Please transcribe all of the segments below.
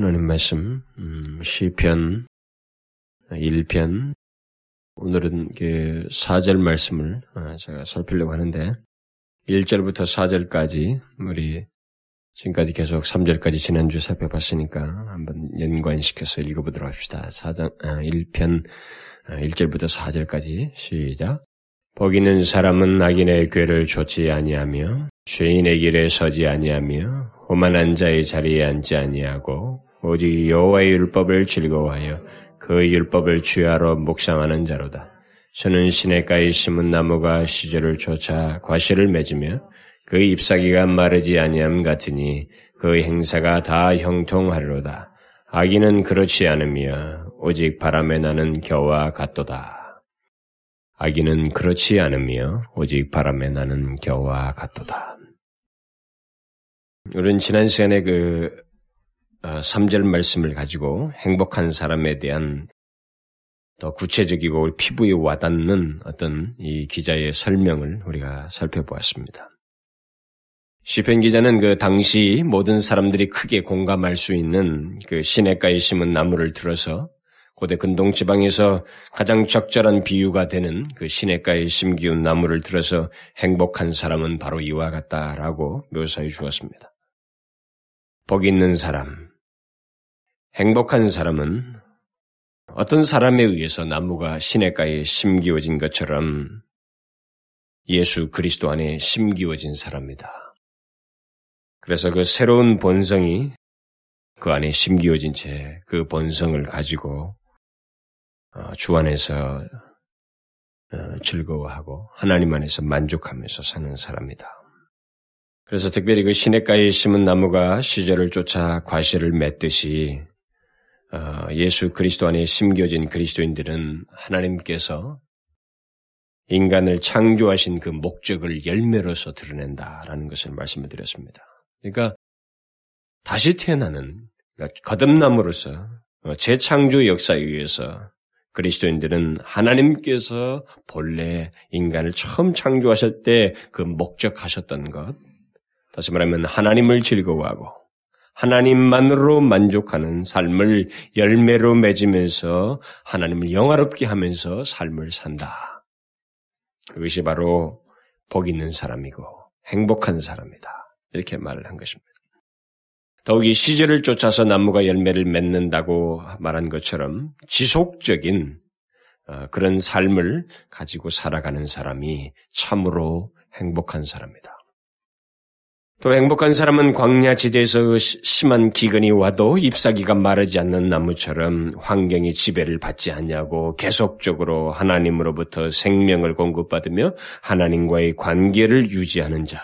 하나님 말씀 음, 시편 1편 오늘은 그 4절 말씀을 어, 제가 살피려고 하는데 1절부터 4절까지 우리 지금까지 계속 3절까지 지난주 살펴봤으니까 한번 연관시켜서 읽어보도록 합시다. 4장, 1편 1절부터 4절까지 시작. 복있는 사람은 악인의 괴를 좇지 아니하며 죄인의 길에 서지 아니하며 오만한 자의 자리에 앉지 아니하고 오직 여호와의 율법을 즐거워하여 그 율법을 주야로 묵상하는 자로다. 저는 시냇가에 심은 나무가 시절을 쫓아 과실을 맺으며 그 잎사귀가 마르지 아니함 같으니 그 행사가 다 형통하리로다. 악인은 그렇지 않으며 오직 바람에 나는 겨와 같도다. 악인은 그렇지 않으며 오직 바람에 나는 겨와 같도다. 우리는 지난 시간에 그 3절 어, 말씀을 가지고 행복한 사람에 대한 더 구체적이고 피부에 와닿는 어떤 이 기자의 설명을 우리가 살펴보았습니다. 시편 기자는 그 당시 모든 사람들이 크게 공감할 수 있는 그 시냇가에 심은 나무를 들어서 고대 근동 지방에서 가장 적절한 비유가 되는 그 시냇가에 심기운 나무를 들어서 행복한 사람은 바로 이와 같다라고 묘사해 주었습니다. 복 있는 사람, 행복한 사람은 어떤 사람에 의해서 나무가 시냇가에 심기워진 것처럼 예수 그리스도 안에 심기워진 사람입니다. 그래서 그 새로운 본성이 그 안에 심기워진 채 그 본성을 가지고 어, 주 안에서 어, 즐거워하고 하나님 안에서 만족하면서 사는 사람이다. 그래서 특별히 그 시냇가에 심은 나무가 시절을 쫓아 과실을 맺듯이 어, 예수 그리스도 안에 심겨진 그리스도인들은 하나님께서 인간을 창조하신 그 목적을 열매로서 드러낸다라는 것을 말씀을 드렸습니다. 그러니까 다시 태어나는 그러니까 거듭남으로서 재창조 역사에 의해서 그리스도인들은 하나님께서 본래 인간을 처음 창조하실 때 그 목적하셨던 것, 다시 말하면 하나님을 즐거워하고 하나님만으로 만족하는 삶을 열매로 맺으면서 하나님을 영화롭게 하면서 삶을 산다. 그것이 바로 복 있는 사람이고 행복한 사람이다. 이렇게 말을 한 것입니다. 더욱 이 시절을 쫓아서 나무가 열매를 맺는다고 말한 것처럼 지속적인 어, 그런 삶을 가지고 살아가는 사람이 참으로 행복한 사람이다. 또 행복한 사람은 광야 지대에서 심한 기근이 와도 잎사귀가 마르지 않는 나무처럼 환경이 지배를 받지 않냐고 계속적으로 하나님으로부터 생명을 공급받으며 하나님과의 관계를 유지하는 자.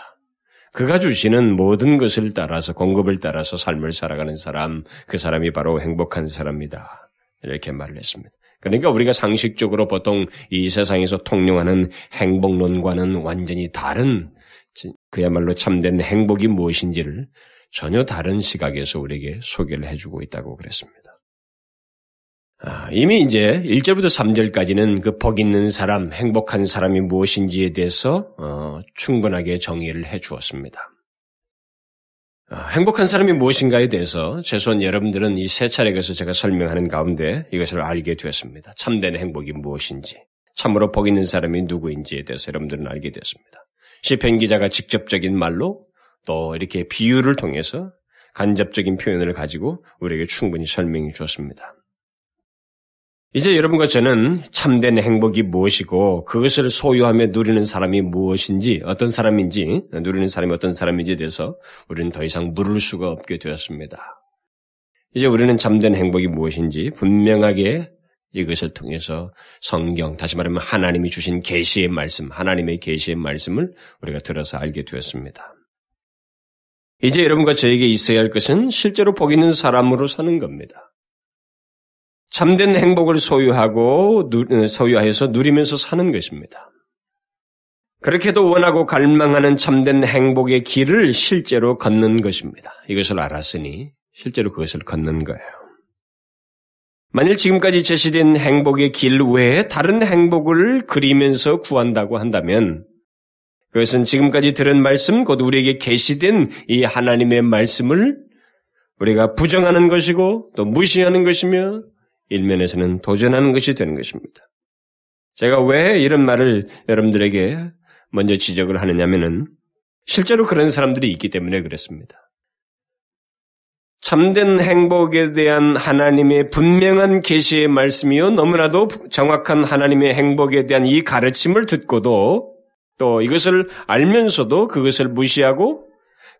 그가 주시는 모든 것을 따라서 공급을 따라서 삶을 살아가는 사람, 그 사람이 바로 행복한 사람이다. 이렇게 말을 했습니다. 그러니까 우리가 상식적으로 보통 이 세상에서 통용하는 행복론과는 완전히 다른 그야말로 참된 행복이 무엇인지를 전혀 다른 시각에서 우리에게 소개를 해주고 있다고 그랬습니다. 아, 이미 이제 1절부터 3절까지는 그 복 있는 사람, 행복한 사람이 무엇인지에 대해서 어, 충분하게 정의를 해 주었습니다. 아, 행복한 사람이 무엇인가에 대해서 최소한 여러분들은 이 세 차례 에 서 제가 설명하는 가운데 이것을 알게 되었습니다. 참된 행복이 무엇인지, 참으로 복 있는 사람이 누구인지에 대해서 여러분들은 알게 되었습니다. 시편 기자가 직접적인 말로 또 이렇게 비유를 통해서 간접적인 표현을 가지고 우리에게 충분히 설명해 주었습니다. 이제 여러분과 저는 참된 행복이 무엇이고 그것을 소유하며 누리는 사람이 무엇인지 어떤 사람인지 누리는 사람이 어떤 사람인지에 대해서 우리는 더 이상 물을 수가 없게 되었습니다. 이제 우리는 참된 행복이 무엇인지 분명하게 이것을 통해서 성경 다시 말하면 하나님이 주신 계시의 말씀, 하나님의 계시의 말씀을 우리가 들어서 알게 되었습니다. 이제 여러분과 저에게 있어야 할 것은 실제로 복 있는 사람으로 사는 겁니다. 참된 행복을 소유하고 어, 소유하여서 누리면서 사는 것입니다. 그렇게도 원하고 갈망하는 참된 행복의 길을 실제로 걷는 것입니다. 이것을 알았으니 실제로 그것을 걷는 거예요. 만일 지금까지 제시된 행복의 길 외에 다른 행복을 그리면서 구한다고 한다면 그것은 지금까지 들은 말씀, 곧 우리에게 계시된 이 하나님의 말씀을 우리가 부정하는 것이고 또 무시하는 것이며 일면에서는 도전하는 것이 되는 것입니다. 제가 왜 이런 말을 여러분들에게 먼저 지적을 하느냐면은 실제로 그런 사람들이 있기 때문에 그렇습니다. 참된 행복에 대한 하나님의 분명한 계시의 말씀이요 너무나도 정확한 하나님의 행복에 대한 이 가르침을 듣고도 또 이것을 알면서도 그것을 무시하고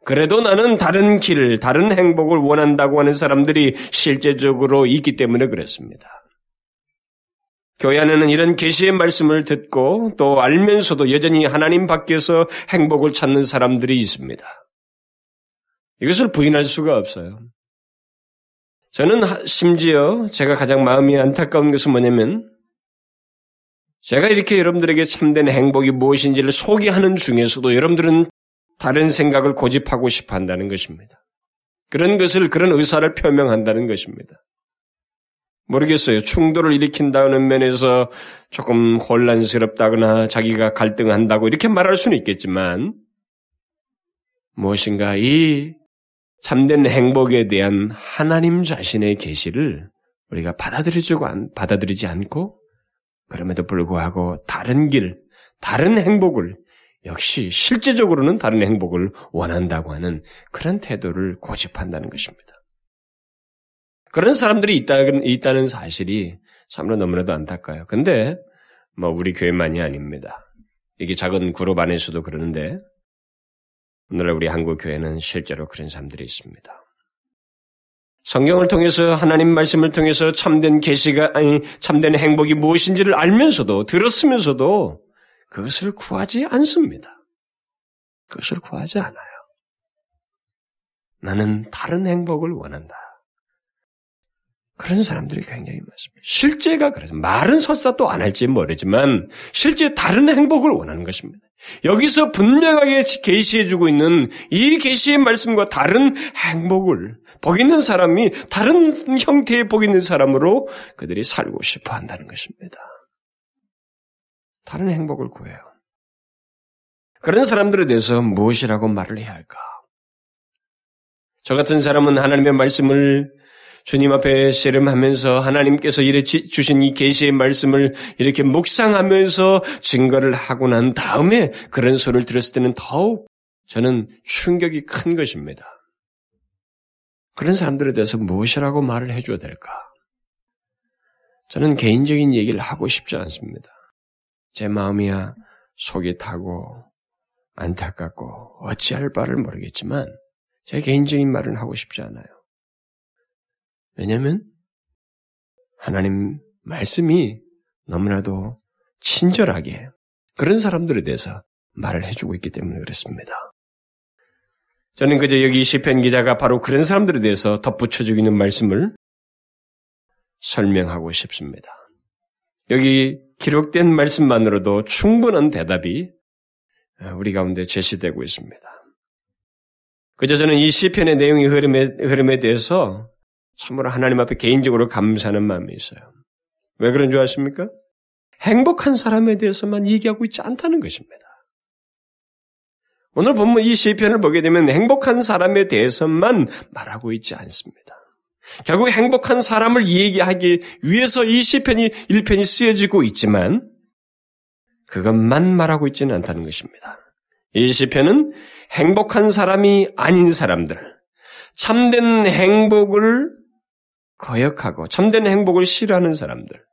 그래도 나는 다른 길, 다른 행복을 원한다고 하는 사람들이 실제적으로 있기 때문에 그렇습니다. 교회 안에는 이런 계시의 말씀을 듣고 또 알면서도 여전히 하나님 밖에서 행복을 찾는 사람들이 있습니다. 이것을 부인할 수가 없어요. 저는 심지어 제가 가장 마음이 안타까운 것은 뭐냐면 제가 이렇게 여러분들에게 참된 행복이 무엇인지를 소개하는 중에서도 여러분들은 다른 생각을 고집하고 싶어 한다는 것입니다. 그런 것을, 그런 의사를 표명한다는 것입니다. 모르겠어요. 충돌을 일으킨다는 면에서 조금 혼란스럽다거나 자기가 갈등한다고 이렇게 말할 수는 있겠지만 무엇인가 이 참된 행복에 대한 하나님 자신의 계시를 우리가 받아들이지고 받아들이지 않고 그럼에도 불구하고 다른 길, 다른 행복을 역시 실제적으로는 다른 행복을 원한다고 하는 그런 태도를 고집한다는 것입니다. 그런 사람들이 있다, 있다는 사실이 참으로 너무나도 안타까요. 근데 뭐 우리 교회만이 아닙니다. 이게 작은 그룹 안에서도 그러는데 오늘날 우리 한국 교회는 실제로 그런 사람들이 있습니다. 성경을 통해서 하나님 말씀을 통해서 참된 계시가 아니 참된 행복이 무엇인지를 알면서도 들었으면서도 그것을 구하지 않습니다. 그것을 구하지 않아요. 나는 다른 행복을 원한다. 그런 사람들이 굉장히 많습니다. 실제가 그래서 말은 설사 또 안 할지 모르지만 실제 다른 행복을 원하는 것입니다. 여기서 분명하게 계시해주고 있는 이 계시의 말씀과 다른 행복을 복 있는 사람이 다른 형태의 복 있는 사람으로 그들이 살고 싶어 한다는 것입니다. 다른 행복을 구해요. 그런 사람들에 대해서 무엇이라고 말을 해야 할까? 저 같은 사람은 하나님의 말씀을 주님 앞에 씨름하면서 하나님께서 이렇게 주신 이 계시의 말씀을 이렇게 묵상하면서 증거를 하고 난 다음에 그런 소리를 들었을 때는 더욱 저는 충격이 큰 것입니다. 그런 사람들에 대해서 무엇이라고 말을 해줘야 될까? 저는 개인적인 얘기를 하고 싶지 않습니다. 제 마음이야 속이 타고 안타깝고 어찌할 바를 모르겠지만 제 개인적인 말은 하고 싶지 않아요. 왜냐하면 하나님 말씀이 너무나도 친절하게 그런 사람들에 대해서 말을 해주고 있기 때문에 그렇습니다. 저는 그저 여기 시편 기자가 바로 그런 사람들에 대해서 덧붙여주고 있는 말씀을 설명하고 싶습니다. 여기 기록된 말씀만으로도 충분한 대답이 우리 가운데 제시되고 있습니다. 그저 저는 이 시편의 내용의 흐름에, 흐름에 대해서 참으로 하나님 앞에 개인적으로 감사하는 마음이 있어요. 왜 그런 줄 아십니까? 행복한 사람에 대해서만 얘기하고 있지 않다는 것입니다. 오늘 본문 이 시편을 보게 되면 행복한 사람에 대해서만 말하고 있지 않습니다. 결국 행복한 사람을 얘기하기 위해서 이 시편이 1편이 쓰여지고 있지만 그것만 말하고 있지는 않다는 것입니다. 이 시편은 행복한 사람이 아닌 사람들, 참된 행복을 거역하고 참된 행복을 싫어하는 사람들,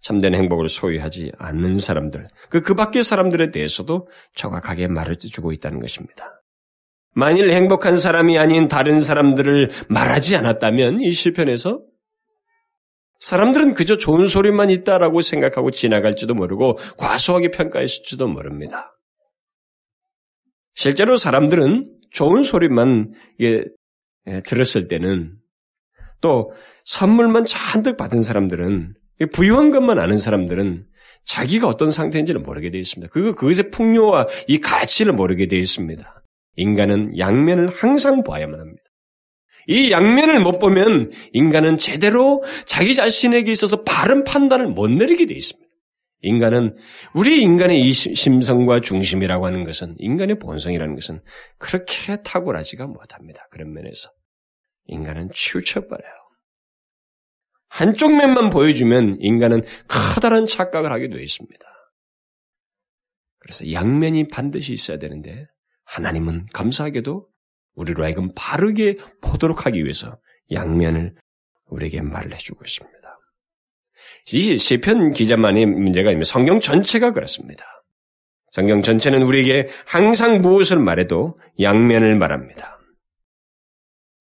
참된 행복을 소유하지 않는 사람들, 그, 그 밖의 사람들에 대해서도 정확하게 말해주고 있다는 것입니다. 만일 행복한 사람이 아닌 다른 사람들을 말하지 않았다면 이 시편에서 사람들은 그저 좋은 소리만 있다라고 생각하고 지나갈지도 모르고 과소하게 평가했을지도 모릅니다. 실제로 사람들은 좋은 소리만 예, 들었을 때는 또 선물만 잔뜩 받은 사람들은 부유한 것만 아는 사람들은 자기가 어떤 상태인지를 모르게 되어 있습니다. 그 그것의 풍요와 이 가치를 모르게 되어 있습니다. 인간은 양면을 항상 봐야만 합니다. 이 양면을 못 보면 인간은 제대로 자기 자신에게 있어서 바른 판단을 못 내리게 되어 있습니다. 인간은 우리 인간의 이 심성과 중심이라고 하는 것은 인간의 본성이라는 것은 그렇게 탁월하지가 못합니다. 그런 면에서 인간은 치우쳐버려요. 한쪽 면만 보여주면 인간은 커다란 착각을 하게 되어 있습니다. 그래서 양면이 반드시 있어야 되는데 하나님은 감사하게도 우리로 하여금 바르게 보도록 하기 위해서 양면을 우리에게 말을 해주고 있습니다. 이 시편 기자만의 문제가 아니면 성경 전체가 그렇습니다. 성경 전체는 우리에게 항상 무엇을 말해도 양면을 말합니다.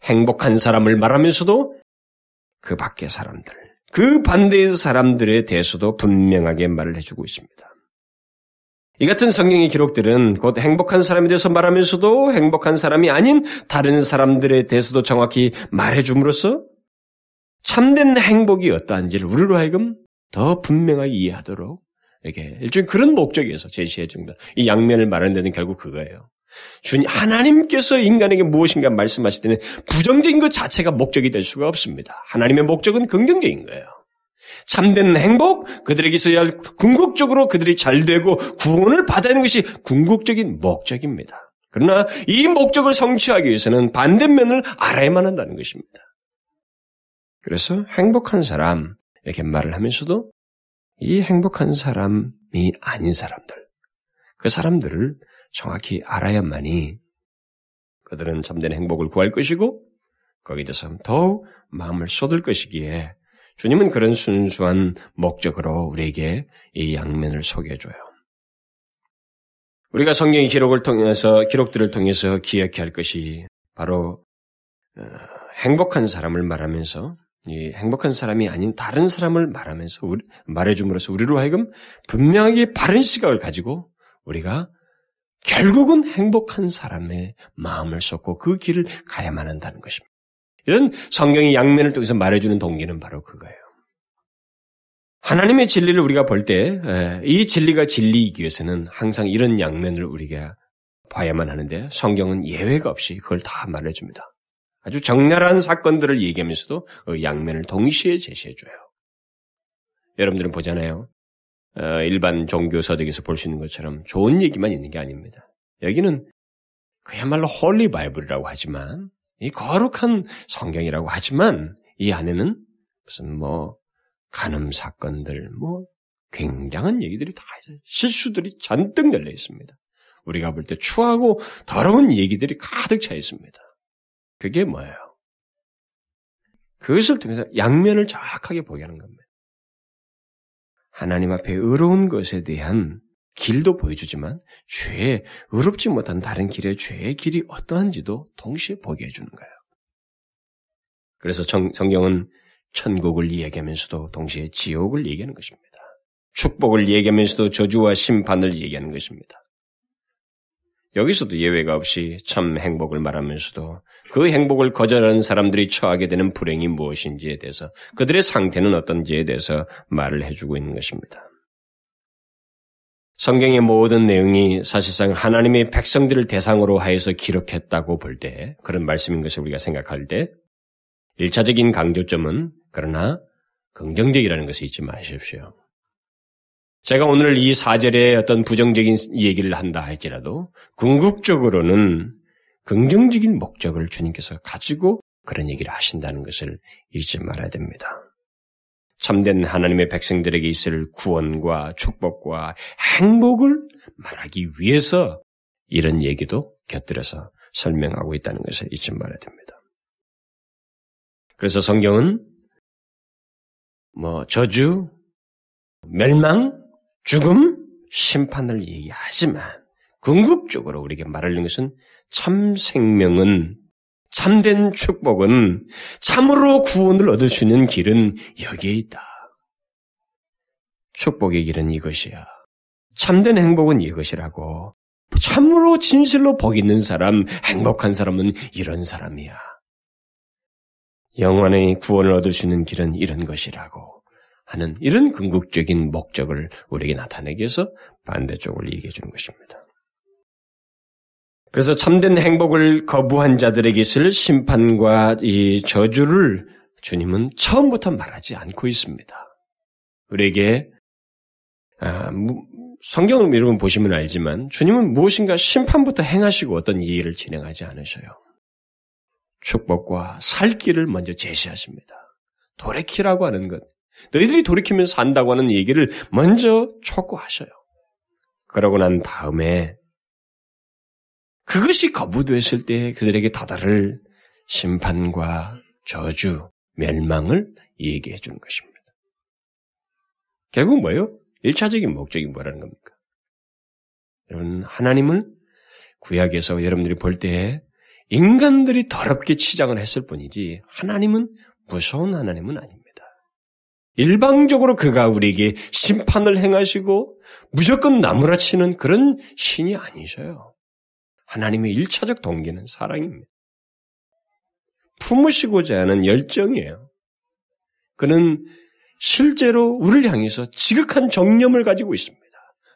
행복한 사람을 말하면서도 그 밖의 사람들, 그 반대의 사람들에 대해서도 분명하게 말을 해주고 있습니다. 이 같은 성경의 기록들은 곧 행복한 사람에 대해서 말하면서도 행복한 사람이 아닌 다른 사람들에 대해서도 정확히 말해줌으로써 참된 행복이 어떠한지를 우리로 하여금 더 분명하게 이해하도록 이렇게 일종의 그런 목적에서 제시해 줍니다. 이 양면을 말하는 데는 결국 그거예요. 주님 하나님께서 인간에게 무엇인가 말씀하실 때는 부정적인 것 자체가 목적이 될 수가 없습니다. 하나님의 목적은 긍정적인 거예요. 참된 행복, 그들에게서 궁극적으로 그들이 잘 되고 구원을 받아내는 것이 궁극적인 목적입니다. 그러나 이 목적을 성취하기 위해서는 반대면을 알아야만 한다는 것입니다. 그래서 행복한 사람, 이렇게 말을 하면서도 이 행복한 사람이 아닌 사람들, 그 사람들을 정확히 알아야만이 그들은 참된 행복을 구할 것이고 거기에 대해서 더욱 마음을 쏟을 것이기에 주님은 그런 순수한 목적으로 우리에게 이 양면을 소개해줘요. 우리가 성경의 기록을 통해서 기록들을 통해서 기억해야 할 것이 바로 어, 행복한 사람을 말하면서 이 행복한 사람이 아닌 다른 사람을 말하면서 우리, 말해줌으로써 우리로 하여금 분명하게 바른 시각을 가지고 우리가 결국은 행복한 사람의 마음을 쏟고 그 길을 가야만 한다는 것입니다. 이런 성경의 양면을 통해서 말해주는 동기는 바로 그거예요. 하나님의 진리를 우리가 볼 때 이 진리가 진리이기 위해서는 항상 이런 양면을 우리가 봐야만 하는데 성경은 예외가 없이 그걸 다 말해줍니다. 아주 적나라한 사건들을 얘기하면서도 그 양면을 동시에 제시해줘요. 여러분들은 보잖아요. 어, 일반 종교 서적에서 볼 수 있는 것처럼 좋은 얘기만 있는 게 아닙니다. 여기는 그야말로 Holy Bible이라고 하지만 이 거룩한 성경이라고 하지만 이 안에는 무슨 뭐 간음 사건들 뭐 굉장한 얘기들이 다 실수들이 잔뜩 열려 있습니다. 우리가 볼 때 추하고 더러운 얘기들이 가득 차 있습니다. 그게 뭐예요? 그것을 통해서 양면을 정확하게 보게 하는 겁니다. 하나님 앞에 의로운 것에 대한 길도 보여주지만 죄에 의롭지 못한 다른 길의 죄의 길이 어떠한지도 동시에 보게 해주는 거예요. 그래서 성경은 천국을 얘기하면서도 동시에 지옥을 얘기하는 것입니다. 축복을 얘기하면서도 저주와 심판을 얘기하는 것입니다. 여기서도 예외가 없이 참 행복을 말하면서도 그 행복을 거절하는 사람들이 처하게 되는 불행이 무엇인지에 대해서 그들의 상태는 어떤지에 대해서 말을 해주고 있는 것입니다. 성경의 모든 내용이 사실상 하나님의 백성들을 대상으로 하여서 기록했다고 볼 때, 그런 말씀인 것을 우리가 생각할 때, 일차적인 강조점은 그러나 긍정적이라는 것을 잊지 마십시오. 제가 오늘 이 사절에 어떤 부정적인 얘기를 한다 할지라도 궁극적으로는 긍정적인 목적을 주님께서 가지고 그런 얘기를 하신다는 것을 잊지 말아야 됩니다. 참된 하나님의 백성들에게 있을 구원과 축복과 행복을 말하기 위해서 이런 얘기도 곁들여서 설명하고 있다는 것을 잊지 말아야 됩니다. 그래서 성경은 뭐 저주, 멸망, 죽음, 심판을 얘기하지만 궁극적으로 우리에게 말하는 것은 참 생명은 참된 축복은 참으로 구원을 얻을 수 있는 길은 여기에 있다. 축복의 길은 이것이야. 참된 행복은 이것이라고. 참으로 진실로 복 있는 사람, 행복한 사람은 이런 사람이야. 영원의 구원을 얻을 수 있는 길은 이런 것이라고. 하는 이런 궁극적인 목적을 우리에게 나타내기 위해서 반대쪽을 얘기해 주는 것입니다. 그래서 참된 행복을 거부한 자들에게 있을 심판과 이 저주를 주님은 처음부터 말하지 않고 있습니다. 우리에게 아, 성경을 여러분 보시면 알지만 주님은 무엇인가 심판부터 행하시고 어떤 이해를 진행하지 않으셔요. 축복과 살 길을 먼저 제시하십니다. 돌이키라고 하는 것. 너희들이 돌이키면 산다고 하는 얘기를 먼저 촉구하셔요. 그러고 난 다음에 그것이 거부됐을 때 그들에게 다다를 심판과 저주, 멸망을 얘기해 주는 것입니다. 결국 뭐예요? 1차적인 목적이 뭐라는 겁니까? 여러분, 하나님을 구약에서 여러분들이 볼 때 인간들이 더럽게 치장을 했을 뿐이지 하나님은 무서운 하나님은 아닙니다. 일방적으로 그가 우리에게 심판을 행하시고 무조건 나무라치는 그런 신이 아니셔요. 하나님의 일차적 동기는 사랑입니다. 품으시고자 하는 열정이에요. 그는 실제로 우리를 향해서 지극한 정념을 가지고 있습니다.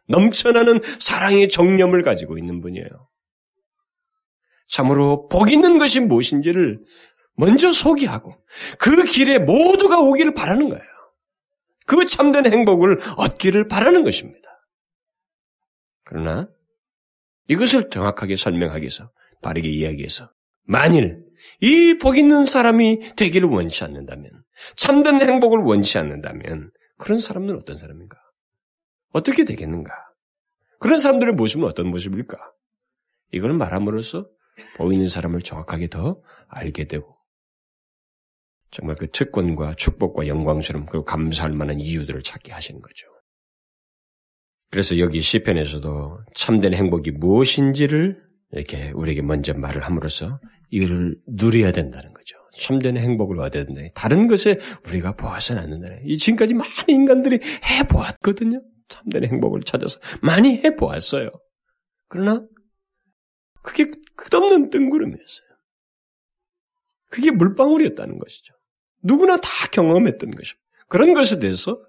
넘쳐나는 사랑의 정념을 가지고 있는 분이에요. 참으로 복 있는 것이 무엇인지를 먼저 소개하고 그 길에 모두가 오기를 바라는 거예요. 그 참된 행복을 얻기를 바라는 것입니다. 그러나 이것을 정확하게 설명하기 위해서 바르게 이야기해서 만일 이 복 있는 사람이 되기를 원치 않는다면 참된 행복을 원치 않는다면 그런 사람들은 어떤 사람인가? 어떻게 되겠는가? 그런 사람들의 모습은 어떤 모습일까? 이거는 말함으로써 보이는 사람을 정확하게 더 알게 되고 정말 그 특권과 축복과 영광스러움 그리고 감사할 만한 이유들을 찾게 하시는 거죠. 그래서 여기 시편에서도 참된 행복이 무엇인지를 이렇게 우리에게 먼저 말을 함으로써 이를 누려야 된다는 거죠. 참된 행복을 얻어야 된다. 다른 것에 우리가 보아서는 안 된다. 이 지금까지 많은 인간들이 해보았거든요. 참된 행복을 찾아서 많이 해보았어요. 그러나 그게 끝없는 뜬구름이었어요. 그게 물방울이었다는 것이죠. 누구나 다 경험했던 것입니다. 그런 것에 대해서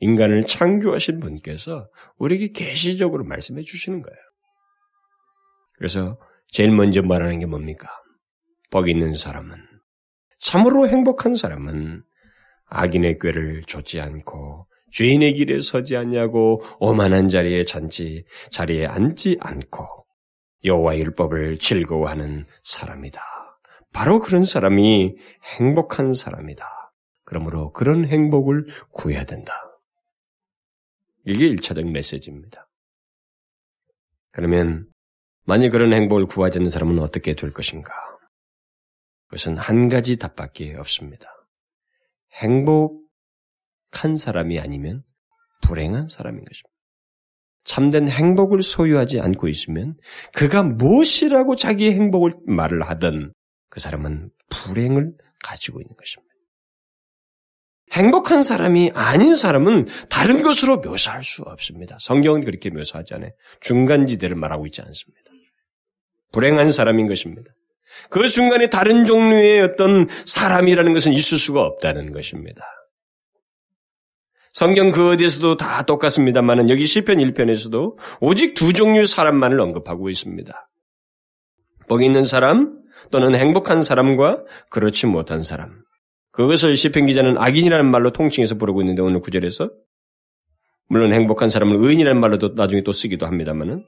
인간을 창조하신 분께서 우리에게 계시적으로 말씀해 주시는 거예요. 그래서 제일 먼저 말하는 게 뭡니까? 복 있는 사람은 참으로 행복한 사람은 악인의 꾀를 좇지 않고 죄인의 길에 서지 않냐고 오만한 자리에 잔지 자리에 앉지 않고 여호와 율법을 즐거워하는 사람이다. 바로 그런 사람이 행복한 사람이다. 그러므로 그런 행복을 구해야 된다. 이게 1차적 메시지입니다. 그러면 만약 그런 행복을 구하지 않는 사람은 어떻게 될 것인가? 그것은 한 가지 답밖에 없습니다. 행복한 사람이 아니면 불행한 사람인 것입니다. 참된 행복을 소유하지 않고 있으면 그가 무엇이라고 자기의 행복을 말을 하든 그 사람은 불행을 가지고 있는 것입니다. 행복한 사람이 아닌 사람은 다른 것으로 묘사할 수 없습니다. 성경은 그렇게 묘사하지 않아요. 중간지대를 말하고 있지 않습니다. 불행한 사람인 것입니다. 그 순간에 다른 종류의 어떤 사람이라는 것은 있을 수가 없다는 것입니다. 성경 그 어디에서도 다 똑같습니다만은 여기 시편 1편에서도 오직 두 종류의 사람만을 언급하고 있습니다. 복 있는 사람 또는 행복한 사람과 그렇지 못한 사람. 그것을 시편 기자는 악인이라는 말로 통칭해서 부르고 있는데 오늘 구절에서 물론 행복한 사람을 의인이라는 말로도 나중에 또 쓰기도 합니다만은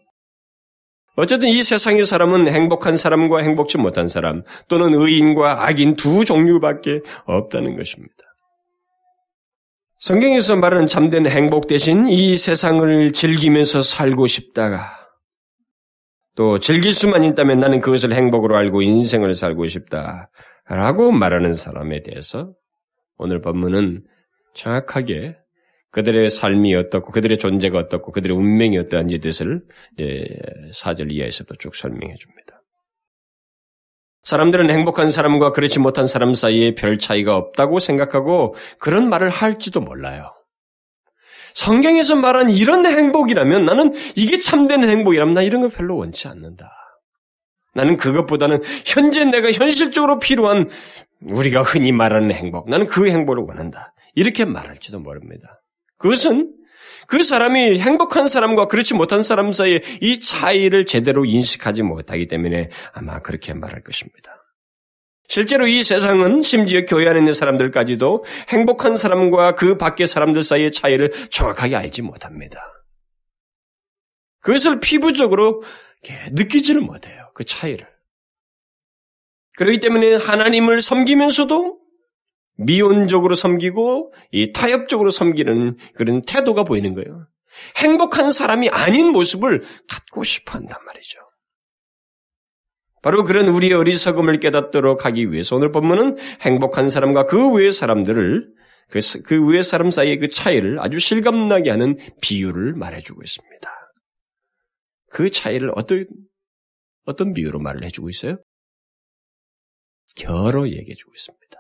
어쨌든 이 세상의 사람은 행복한 사람과 행복치 못한 사람 또는 의인과 악인 두 종류밖에 없다는 것입니다. 성경에서 말하는 참된 행복 대신 이 세상을 즐기면서 살고 싶다가 또 즐길 수만 있다면 나는 그것을 행복으로 알고 인생을 살고 싶다. 라고 말하는 사람에 대해서 오늘 본문은 정확하게 그들의 삶이 어떻고 그들의 존재가 어떻고 그들의 운명이 어떠한지에 대해서를 사절 이하에서도 쭉 설명해 줍니다. 사람들은 행복한 사람과 그렇지 못한 사람 사이에 별 차이가 없다고 생각하고 그런 말을 할지도 몰라요. 성경에서 말한 이런 행복이라면 나는 이게 참된 행복이라면 나 이런 거 별로 원치 않는다. 나는 그것보다는 현재 내가 현실적으로 필요한 우리가 흔히 말하는 행복, 나는 그 행복을 원한다. 이렇게 말할지도 모릅니다. 그것은 그 사람이 행복한 사람과 그렇지 못한 사람 사이에 이 차이를 제대로 인식하지 못하기 때문에 아마 그렇게 말할 것입니다. 실제로 이 세상은 심지어 교회 안에 있는 사람들까지도 행복한 사람과 그 밖의 사람들 사이의 차이를 정확하게 알지 못합니다. 그것을 피부적으로 느끼지를 못해요. 그 차이를. 그렇기 때문에 하나님을 섬기면서도 미온적으로 섬기고 이 타협적으로 섬기는 그런 태도가 보이는 거예요. 행복한 사람이 아닌 모습을 갖고 싶어 한단 말이죠. 바로 그런 우리의 어리석음을 깨닫도록 하기 위해서 오늘 본문은 행복한 사람과 그 외의 사람들을 그, 그 외의 사람 사이의 그 차이를 아주 실감나게 하는 비유를 말해주고 있습니다. 그 차이를 어떤 어떤 비유로 말을 해주고 있어요? 겨로 얘기해주고 있습니다.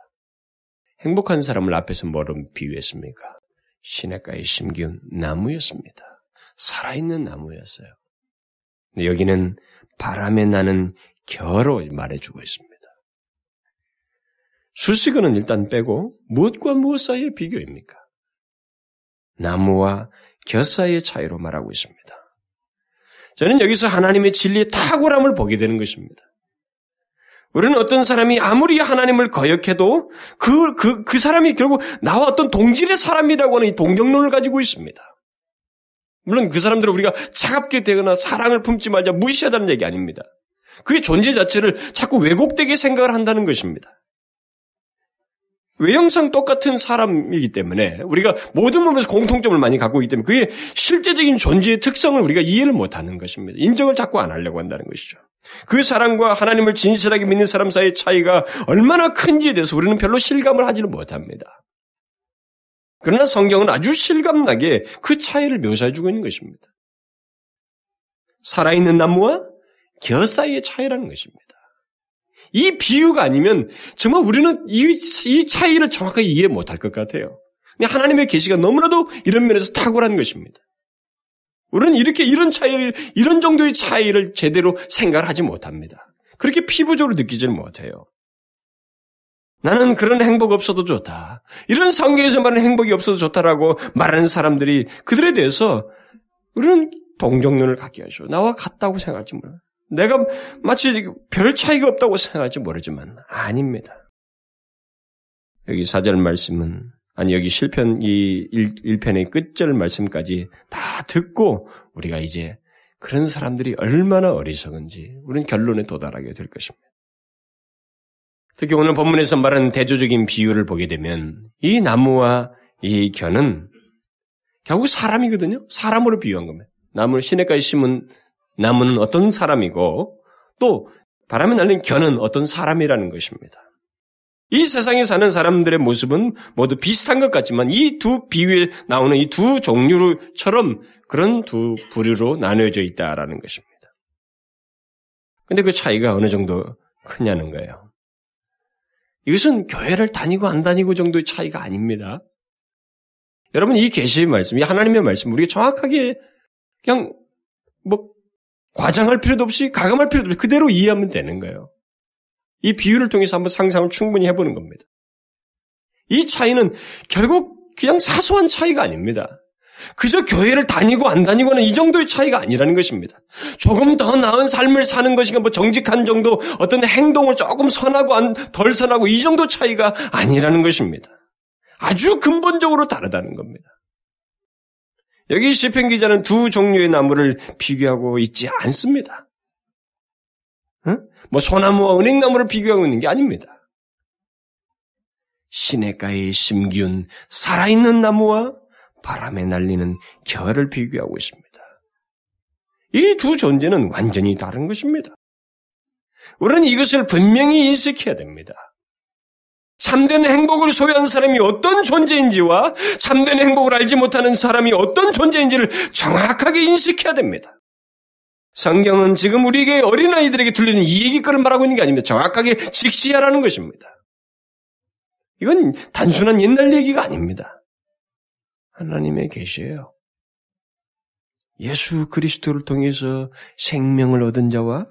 행복한 사람을 앞에서 뭐로 비유했습니까? 시냇가에 심기운 나무였습니다. 살아있는 나무였어요. 여기는 바람에 나는 겨로 말해주고 있습니다. 수식어는 일단 빼고 무엇과 무엇 사이의 비교입니까? 나무와 겨 사이의 차이로 말하고 있습니다. 저는 여기서 하나님의 진리의 탁월함을 보게 되는 것입니다. 우리는 어떤 사람이 아무리 하나님을 거역해도 그, 그, 그 사람이 결국 나와 어떤 동질의 사람이라고 하는 이 동경론을 가지고 있습니다. 물론 그 사람들을 우리가 차갑게 되거나 사랑을 품지 말자 무시하다는 얘기 아닙니다. 그의 존재 자체를 자꾸 왜곡되게 생각을 한다는 것입니다. 외형상 똑같은 사람이기 때문에 우리가 모든 부분에서 공통점을 많이 갖고 있기 때문에 그의 실제적인 존재의 특성을 우리가 이해를 못하는 것입니다. 인정을 자꾸 안 하려고 한다는 것이죠. 그 사람과 하나님을 진실하게 믿는 사람 사이의 차이가 얼마나 큰지에 대해서 우리는 별로 실감을 하지는 못합니다. 그러나 성경은 아주 실감나게 그 차이를 묘사해주고 있는 것입니다. 살아있는 나무와 겨 사이의 차이라는 것입니다. 이 비유가 아니면 정말 우리는 이, 이 차이를 정확하게 이해 못할 것 같아요. 근데 하나님의 계시가 너무나도 이런 면에서 탁월한 것입니다. 우리는 이렇게 이런 차이를 이런 정도의 차이를 제대로 생각을 하지 못합니다. 그렇게 피부적으로 느끼지는 못해요. 나는 그런 행복 없어도 좋다. 이런 성경에서 말하는 행복이 없어도 좋다라고 말하는 사람들이 그들에 대해서 우리는 동정론을 갖게 하죠. 나와 같다고 생각하지 몰라. 내가 마치 별 차이가 없다고 생각할지 모르지만 아닙니다. 여기 사절 말씀은 아니 여기 실편 이 1, 편의 끝절 말씀까지 다 듣고 우리가 이제 그런 사람들이 얼마나 어리석은지 우리는 결론에 도달하게 될 것입니다. 특히 오늘 본문에서 말하는 대조적인 비유를 보게 되면 이 나무와 이 견은 결국 사람이거든요. 사람으로 비유한 겁니다. 나무를 시내가에 심은 나무는 어떤 사람이고 또 바람에 날린 견은 어떤 사람이라는 것입니다. 이 세상에 사는 사람들의 모습은 모두 비슷한 것 같지만 이 두 비유에 나오는 이 두 종류처럼 그런 두 부류로 나뉘어져 있다라는 것입니다. 근데 그 차이가 어느 정도 크냐는 거예요. 이것은 교회를 다니고 안 다니고 정도의 차이가 아닙니다. 여러분 이 계시의 말씀, 이 하나님의 말씀 우리가 정확하게 그냥 뭐 과장할 필요도 없이 가감할 필요도 없이 그대로 이해하면 되는 거예요. 이 비유를 통해서 한번 상상을 충분히 해보는 겁니다. 이 차이는 결국 그냥 사소한 차이가 아닙니다. 그저 교회를 다니고 안 다니고는 이 정도의 차이가 아니라는 것입니다. 조금 더 나은 삶을 사는 것인가, 뭐 정직한 정도, 어떤 행동을 조금 선하고 안, 덜 선하고 이 정도 차이가 아니라는 것입니다. 아주 근본적으로 다르다는 겁니다. 여기 시편 기자는 두 종류의 나무를 비교하고 있지 않습니다. 응? 뭐 소나무와 은행나무를 비교하고 있는 게 아닙니다. 시냇가에 심기운 살아있는 나무와 바람에 날리는 결을 비교하고 있습니다. 이 두 존재는 완전히 다른 것입니다. 우리는 이것을 분명히 인식해야 됩니다. 참된 행복을 소유한 사람이 어떤 존재인지와 참된 행복을 알지 못하는 사람이 어떤 존재인지를 정확하게 인식해야 됩니다. 성경은 지금 우리에게 어린아이들에게 들리는 이 얘기거를 말하고 있는 게 아닙니다. 정확하게 직시하라는 것입니다. 이건 단순한 옛날 얘기가 아닙니다. 하나님의 계시예요. 예수 그리스도를 통해서 생명을 얻은 자와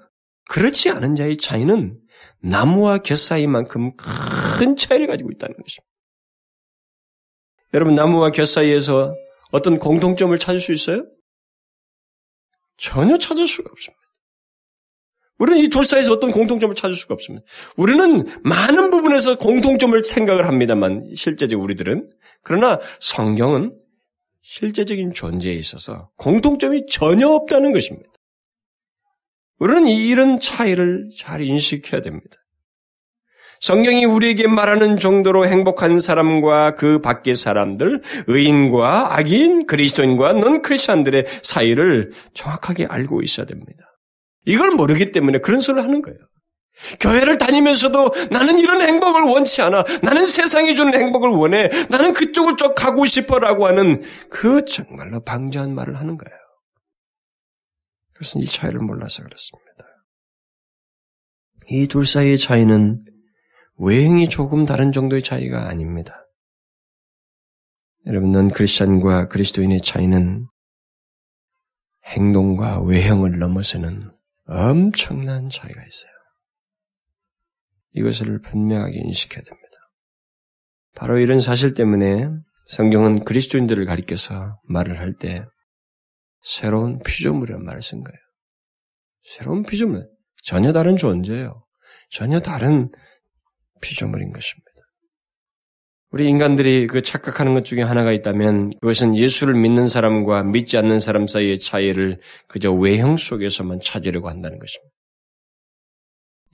그렇지 않은 자의 차이는 나무와 겨 사이만큼 큰 차이를 가지고 있다는 것입니다. 여러분 나무와 겨 사이에서 어떤 공통점을 찾을 수 있어요? 전혀 찾을 수가 없습니다. 우리는 이 둘 사이에서 어떤 공통점을 찾을 수가 없습니다. 우리는 많은 부분에서 공통점을 생각을 합니다만 실제적으로 우리들은 그러나 성경은 실제적인 존재에 있어서 공통점이 전혀 없다는 것입니다. 우리는 이런 차이를 잘 인식해야 됩니다. 성경이 우리에게 말하는 정도로 행복한 사람과 그 밖의 사람들, 의인과 악인, 그리스도인과 넌 크리스천들의 사이를 정확하게 알고 있어야 됩니다. 이걸 모르기 때문에 그런 소리를 하는 거예요. 교회를 다니면서도 나는 이런 행복을 원치 않아. 나는 세상이 주는 행복을 원해. 나는 그쪽을 쪽 가고 싶어라고 하는 그 정말로 방자한 말을 하는 거예요. 그것은 이 차이를 몰라서 그렇습니다. 이 둘 사이의 차이는 외형이 조금 다른 정도의 차이가 아닙니다. 여러분, 넌 크리스찬과 그리스도인의 차이는 행동과 외형을 넘어서는 엄청난 차이가 있어요. 이것을 분명하게 인식해야 됩니다. 바로 이런 사실 때문에 성경은 그리스도인들을 가리켜서 말을 할 때 새로운 피조물이라는 말을 쓴 거예요. 새로운 피조물. 전혀 다른 존재예요. 전혀 다른 피조물인 것입니다. 우리 인간들이 그 착각하는 것 중에 하나가 있다면 그것은 예수를 믿는 사람과 믿지 않는 사람 사이의 차이를 그저 외형 속에서만 찾으려고 한다는 것입니다.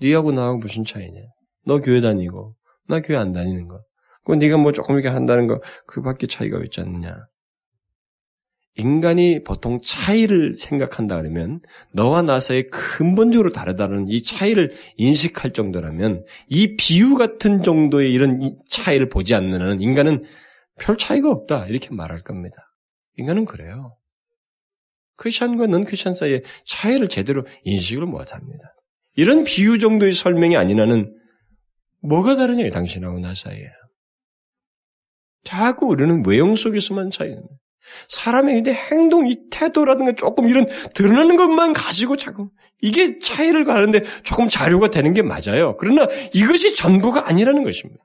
네하고 나하고 무슨 차이냐? 너 교회 다니고 나 교회 안 다니는 거. 그 네가 뭐 조금 이렇게 한다는 거 그밖에 차이가 있지 않느냐? 인간이 보통 차이를 생각한다 그러면 너와 나 사이에 근본적으로 다르다는 이 차이를 인식할 정도라면 이 비유 같은 정도의 이런 차이를 보지 않는 한 인간은 별 차이가 없다 이렇게 말할 겁니다. 인간은 그래요. 크리스천과 넌 크리스천 사이에 차이를 제대로 인식을 못합니다. 이런 비유 정도의 설명이 아니라는 뭐가 다르냐 당신하고 나 사이에. 자꾸 우리는 외형 속에서만 차이는 사람의 근데 행동, 이 태도라든가 조금 이런 드러나는 것만 가지고 자꾸 이게 차이를 가는데 조금 자료가 되는 게 맞아요. 그러나 이것이 전부가 아니라는 것입니다.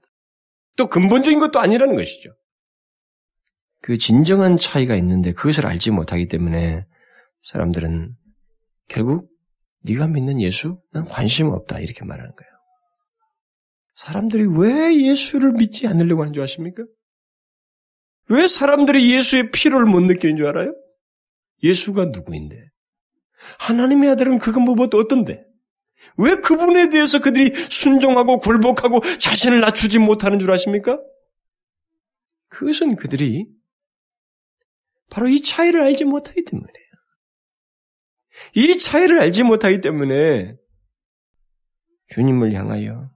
또 근본적인 것도 아니라는 것이죠. 그 진정한 차이가 있는데 그것을 알지 못하기 때문에 사람들은 결국 네가 믿는 예수? 난 관심 없다 이렇게 말하는 거예요. 사람들이 왜 예수를 믿지 않으려고 하는 줄 아십니까? 왜 사람들이 예수의 필요를 못 느끼는 줄 알아요? 예수가 누구인데? 하나님의 아들은 뭐, 뭐 어떤데? 왜 그분에 대해서 그들이 순종하고 굴복하고 자신을 낮추지 못하는 줄 아십니까? 그것은 그들이 바로 이 차이를 알지 못하기 때문이에요. 이 차이를 알지 못하기 때문에 주님을 향하여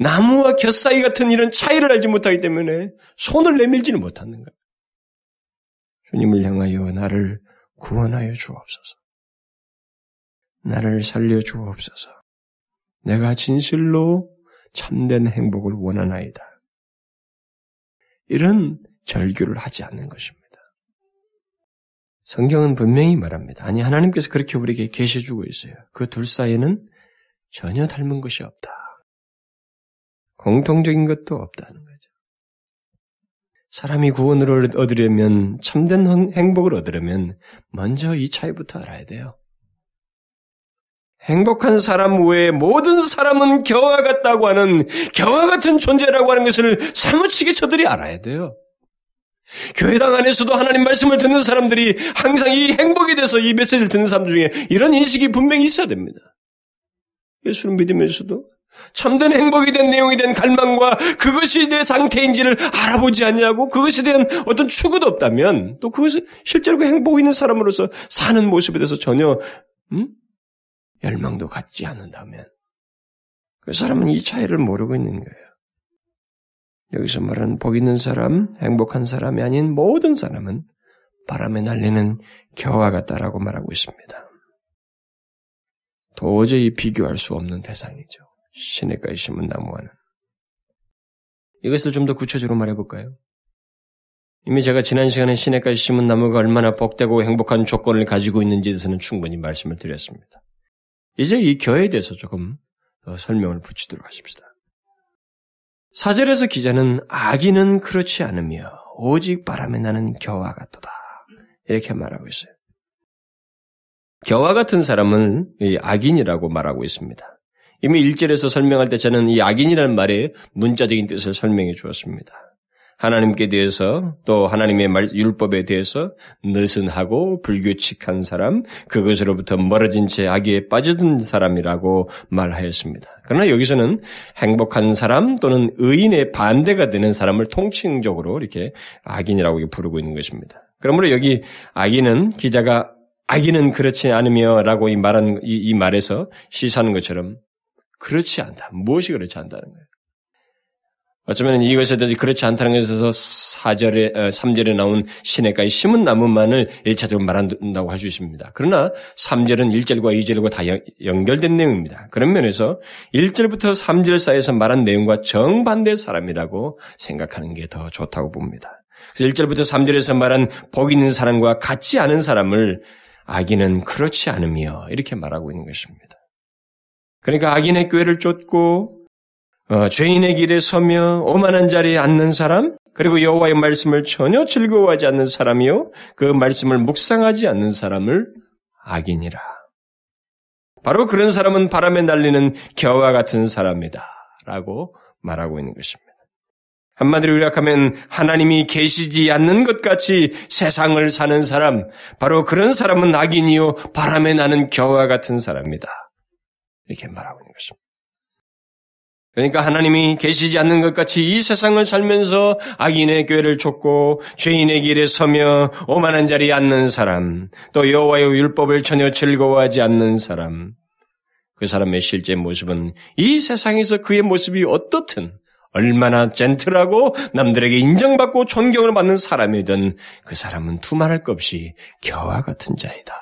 나무와 곁사이 같은 이런 차이를 알지 못하기 때문에 손을 내밀지는 못하는 거예요. 주님을 향하여 나를 구원하여 주옵소서. 나를 살려 주옵소서. 내가 진실로 참된 행복을 원하나이다. 이런 절규를 하지 않는 것입니다. 성경은 분명히 말합니다. 아니, 하나님께서 그렇게 우리에게 계시주고 있어요. 그 둘 사이에는 전혀 닮은 것이 없다. 공통적인 것도 없다는 거죠. 사람이 구원을 얻으려면 참된 행복을 얻으려면 먼저 이 차이부터 알아야 돼요. 행복한 사람 외에 모든 사람은 겨와 같다고 하는 겨와 같은 존재라고 하는 것을 사무치게 저들이 알아야 돼요. 교회당 안에서도 하나님 말씀을 듣는 사람들이 항상 이 행복에 대해서 이 메시지를 듣는 사람들 중에 이런 인식이 분명히 있어야 됩니다. 예수를 믿으면서도 참된 행복이 된 내용이 된 갈망과 그것이 내 상태인지를 알아보지 않냐고 그것에 대한 어떤 추구도 없다면 또 그것을 실제로 그 행복 있는 사람으로서 사는 모습에 대해서 전혀 음? 열망도 갖지 않는다면 그 사람은 이 차이를 모르고 있는 거예요. 여기서 말하는 복 있는 사람, 행복한 사람이 아닌 모든 사람은 바람에 날리는 겨와 같다라고 말하고 있습니다. 도저히 비교할 수 없는 대상이죠. 시냇가에 심은 나무와는. 이것을 좀 더 구체적으로 말해볼까요? 이미 제가 지난 시간에 시냇가에 심은 나무가 얼마나 복되고 행복한 조건을 가지고 있는지에 대해서는 충분히 말씀을 드렸습니다. 이제 이 겨에 대해서 조금 더 설명을 붙이도록 하십시다. 사절에서 기자는 아기는 그렇지 않으며 오직 바람에 나는 겨와 같도다. 이렇게 말하고 있어요. 겨와 같은 사람은 악인이라고 말하고 있습니다. 이미 1절에서 설명할 때 저는 이 악인이라는 말의 문자적인 뜻을 설명해 주었습니다. 하나님께 대해서 또 하나님의 말, 율법에 대해서 느슨하고 불규칙한 사람, 그것으로부터 멀어진 채 악에 빠져든 사람이라고 말하였습니다. 그러나 여기서는 행복한 사람 또는 의인의 반대가 되는 사람을 통칭적으로 이렇게 악인이라고 부르고 있는 것입니다. 그러므로 여기 악인은 기자가 악인은 그렇지 않으며라고 이 말한 이, 이 말에서 시사하는 것처럼 그렇지 않다. 무엇이 그렇지 않다는 거예요. 어쩌면 이것에 대해서 그렇지 않다는 것에서 4절에, 3절에 어, 나온 시내가의 심은 나무만을 1차적으로 말한다고 할 수 있습니다. 그러나 3절은 1절과 2절과 다 연결된 내용입니다. 그런 면에서 1절부터 3절 사이에서 말한 내용과 정반대 사람이라고 생각하는 게 더 좋다고 봅니다. 그래서 1절부터 3절에서 말한 복 있는 사람과 같지 않은 사람을 악인은 그렇지 않으며 이렇게 말하고 있는 것입니다. 그러니까 악인의 꾀를 쫓고 어, 죄인의 길에 서며 오만한 자리에 앉는 사람, 그리고 여호와의 말씀을 전혀 즐거워하지 않는 사람이요, 그 말씀을 묵상하지 않는 사람을 악인이라. 바로 그런 사람은 바람에 날리는 겨와 같은 사람이다. 라고 말하고 있는 것입니다. 한마디로 요약하면 하나님이 계시지 않는 것 같이 세상을 사는 사람, 바로 그런 사람은 악인이요, 바람에 나는 겨와 같은 사람이다. 이렇게 말하고 있는 것입니다. 그러니까 하나님이 계시지 않는 것 같이 이 세상을 살면서 악인의 교회를 쫓고 죄인의 길에 서며 오만한 자리에 앉는 사람, 또 여호와의 율법을 전혀 즐거워하지 않는 사람, 그 사람의 실제 모습은 이 세상에서 그의 모습이 어떻든 얼마나 젠틀하고 남들에게 인정받고 존경을 받는 사람이든 그 사람은 두말할 것 없이 겨와 같은 자이다.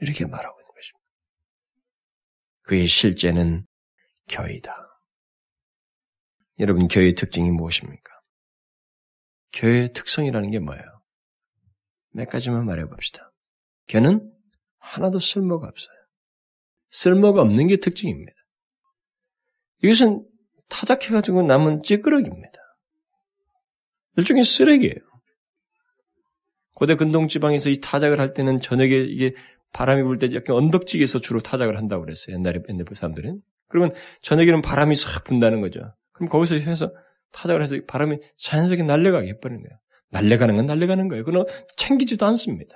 이렇게 말하고 있는 것입니다. 그의 실제는 교회이다. 여러분, 교회의 특징이 무엇입니까? 교회의 특성이라는 게 뭐예요? 몇 가지만 말해 봅시다. 교는 하나도 쓸모가 없어요. 쓸모가 없는 게 특징입니다. 이것은 타작해가지고 남은 찌끄러기입니다. 일종의 쓰레기예요. 고대 근동 지방에서 이 타작을 할 때는 저녁에 이게 바람이 불 때 약간 언덕지에서 주로 타작을 한다고 그랬어요. 옛날에 옛날 사람들은. 그러면 저녁에는 바람이 싹 분다는 거죠. 그럼 거기서 해서 타작을 해서 바람이 자연스럽게 날려가게 해버리는 거예요. 날려가는 건 날려가는 거예요. 그건 챙기지도 않습니다.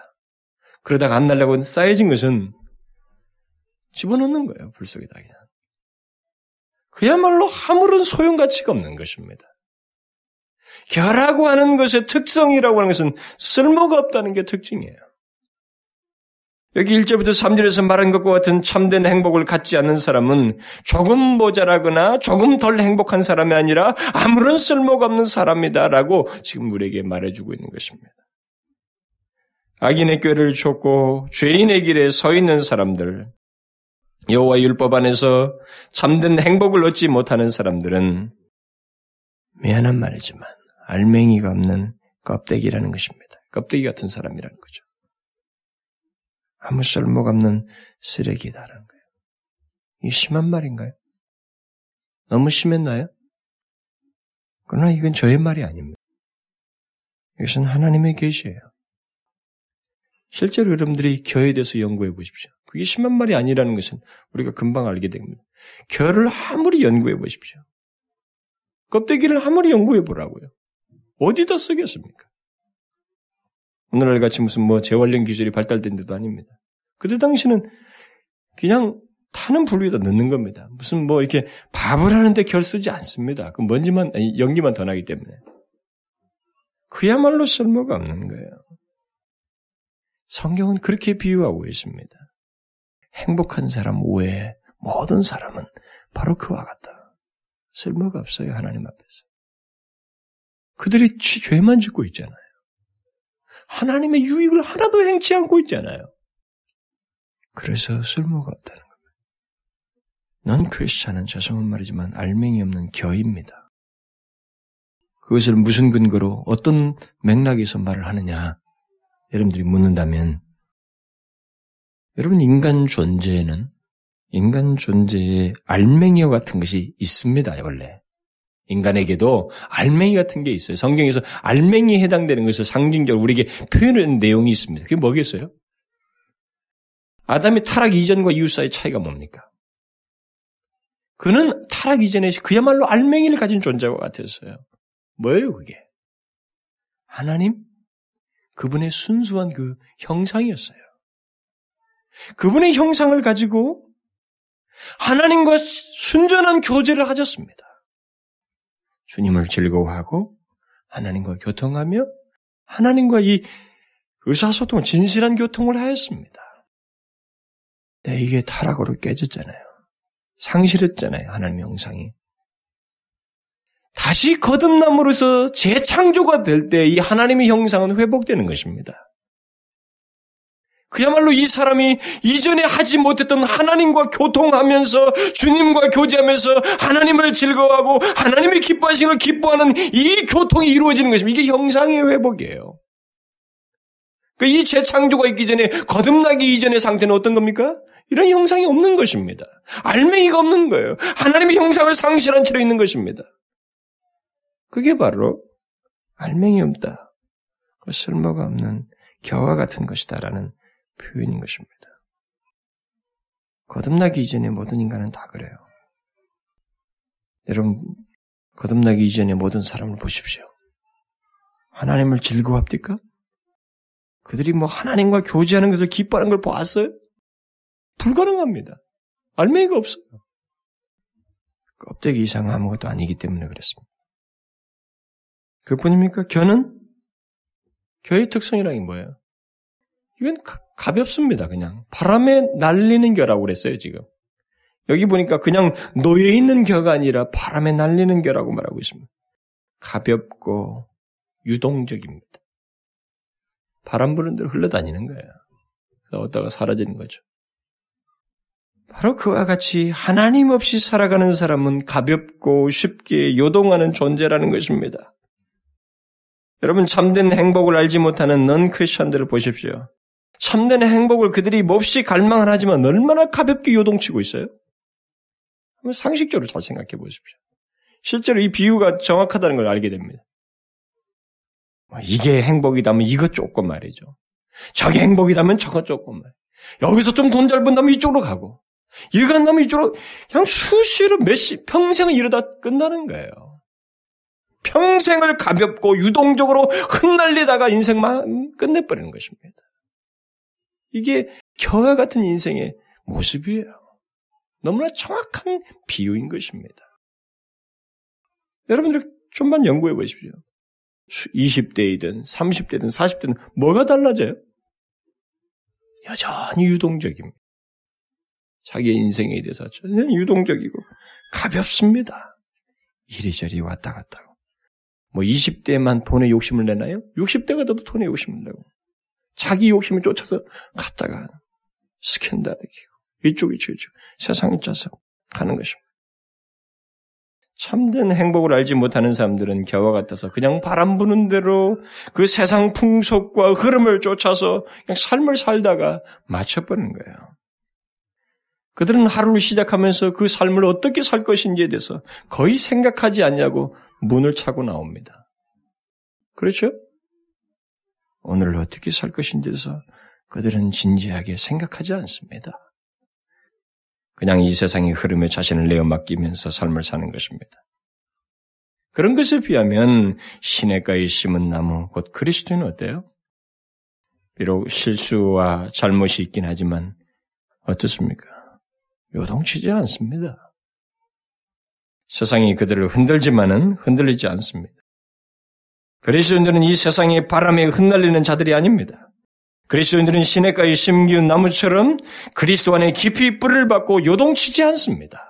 그러다가 안 날려고 쌓여진 것은 집어넣는 거예요. 불 속에다 그냥. 그야말로 아무런 소용 가치가 없는 것입니다. 결하고 하는 것의 특성이라고 하는 것은 쓸모가 없다는 게 특징이에요. 여기 1절부터 3절에서 말한 것과 같은 참된 행복을 갖지 않는 사람은 조금 모자라거나 조금 덜 행복한 사람이 아니라 아무런 쓸모가 없는 사람이다라고 지금 우리에게 말해주고 있는 것입니다. 악인의 꾀를 쫓고 죄인의 길에 서 있는 사람들, 여호와 율법 안에서 참된 행복을 얻지 못하는 사람들은 미안한 말이지만 알맹이가 없는 껍데기라는 것입니다. 껍데기 같은 사람이라는 거죠. 아무 쓸모가 없는 쓰레기다라는 거예요. 이 심한 말인가요? 너무 심했나요? 그러나 이건 저의 말이 아닙니다. 이것은 하나님의 계시예요. 실제로 여러분들이 교회에 대해서 연구해 보십시오. 그게 심한 말이 아니라는 것은 우리가 금방 알게 됩니다. 결을 아무리 연구해 보십시오. 껍데기를 아무리 연구해 보라고요. 어디다 쓰겠습니까? 오늘날 같이 무슨 뭐 재활용 기술이 발달된 데도 아닙니다. 그때 당시는 그냥 타는 불 위에다 넣는 겁니다. 무슨 뭐 이렇게 밥을 하는데 결 쓰지 않습니다. 그 먼지만, 아니, 연기만 더 나기 때문에. 그야말로 쓸모가 없는 거예요. 성경은 그렇게 비유하고 있습니다. 행복한 사람 외에 모든 사람은 바로 그와 같다. 쓸모가 없어요, 하나님 앞에서. 그들이 죄만 짓고 있잖아요. 하나님의 유익을 하나도 행치 않고 있잖아요. 그래서 쓸모가 없다는 겁니다. 넌 크리스찬은 죄송한 말이지만 알맹이 없는 겨입니다. 그것을 무슨 근거로 어떤 맥락에서 말을 하느냐 여러분들이 묻는다면 여러분 인간 존재에는 인간 존재에 알맹이와 같은 것이 있습니다 원래 인간에게도 알맹이 같은 게 있어요. 성경에서 알맹이에 해당되는 것을 상징적으로 우리에게 표현하는 내용이 있습니다. 그게 뭐겠어요? 아담이 타락 이전과 이후 사이의 차이가 뭡니까? 그는 타락 이전에 그야말로 알맹이를 가진 존재와 같았어요. 뭐예요, 그게? 하나님? 그분의 순수한 그 형상이었어요. 그분의 형상을 가지고 하나님과 순전한 교제를 하셨습니다. 주님을 즐거워하고 하나님과 교통하며 하나님과 이 의사소통, 진실한 교통을 하였습니다. 네, 이게 타락으로 깨졌잖아요. 상실했잖아요. 하나님의 형상이. 다시 거듭남으로서 재창조가 될 때 이 하나님의 형상은 회복되는 것입니다. 그야말로 이 사람이 이전에 하지 못했던 하나님과 교통하면서 주님과 교제하면서 하나님을 즐거워하고 하나님의 기뻐하시는 걸 기뻐하는 이 교통이 이루어지는 것입니다. 이게 형상의 회복이에요. 그이 재창조가 있기 전에 거듭나기 이전의 상태는 어떤 겁니까? 이런 형상이 없는 것입니다. 알맹이가 없는 거예요. 하나님의 형상을 상실한 채로 있는 것입니다. 그게 바로 알맹이 없다. 그 쓸모가 없는 겨와 같은 것이다라는 표현인 것입니다. 거듭나기 이전에 모든 인간은 다 그래요. 여러분, 거듭나기 이전에 모든 사람을 보십시오. 하나님을 즐거워합니까? 그들이 뭐 하나님과 교제하는 것을 기뻐하는 걸 보았어요? 불가능합니다. 알맹이가 없어요. 껍데기 이상 아무것도 아니기 때문에 그렇습니다. 그뿐입니까? 겨는? 겨의 특성이라는 게 뭐예요? 이건 가, 볍습니다 그냥. 바람에 날리는 겨라고 그랬어요, 지금. 여기 보니까 그냥 놓여 있는 겨가 아니라 바람에 날리는 겨라고 말하고 있습니다. 가볍고 유동적입니다. 바람 부는 대로 흘러다니는 거예요. 어디다가 사라지는 거죠. 바로 그와 같이 하나님 없이 살아가는 사람은 가볍고 쉽게 요동하는 존재라는 것입니다. 여러분 참된 행복을 알지 못하는 넌 크리스천들을 보십시오. 참된 행복을 그들이 몹시 갈망을 하지만 얼마나 가볍게 요동치고 있어요? 상식적으로 잘 생각해 보십시오. 실제로 이 비유가 정확하다는 걸 알게 됩니다. 뭐 이게 행복이다면 이거 조금 말이죠. 저게 행복이다면 저거 조금 말. 여기서 좀 돈 잘 번다면 이쪽으로 가고 한다면 이쪽으로 그냥 수시로 몇십 평생을 이러다 끝나는 거예요. 평생을 가볍고 유동적으로 흩날리다가 인생만 끝내버리는 것입니다. 이게 겨와 같은 인생의 모습이에요. 너무나 정확한 비유인 것입니다. 여러분들 좀만 연구해 보십시오. 20대이든 30대든 40대든 뭐가 달라져요? 여전히 유동적입니다. 자기의 인생에 대해서 전혀 유동적이고 가볍습니다. 이리저리 왔다 갔다. 뭐 20대만 돈에 욕심을 내나요? 60대가 돼도 돈에 욕심을 내고. 자기 욕심을 쫓아서 갔다가 스캔들 일으키고 이쪽 이쪽 이쪽 세상에 쫓아서 가는 것입니다. 참된 행복을 알지 못하는 사람들은 겨와 같아서 그냥 바람 부는 대로 그 세상 풍속과 흐름을 쫓아서 그냥 삶을 살다가 맞춰버리는 거예요. 그들은 하루를 시작하면서 그 삶을 어떻게 살 것인지에 대해서 거의 생각하지 않냐고 문을 차고 나옵니다. 그렇죠? 오늘을 어떻게 살 것인지에 대해서 그들은 진지하게 생각하지 않습니다. 그냥 이 세상의 흐름에 자신을 내어 맡기면서 삶을 사는 것입니다. 그런 것에 비하면 시냇가에 심은 나무, 곧 그리스도는 어때요? 비록 실수와 잘못이 있긴 하지만 어떻습니까? 요동치지 않습니다. 세상이 그들을 흔들지만은 흔들리지 않습니다. 그리스도인들은 이 세상의 바람에 흩날리는 자들이 아닙니다. 그리스도인들은 시냇가에 심기운 나무처럼 그리스도 안에 깊이 뿌리를 받고 요동치지 않습니다.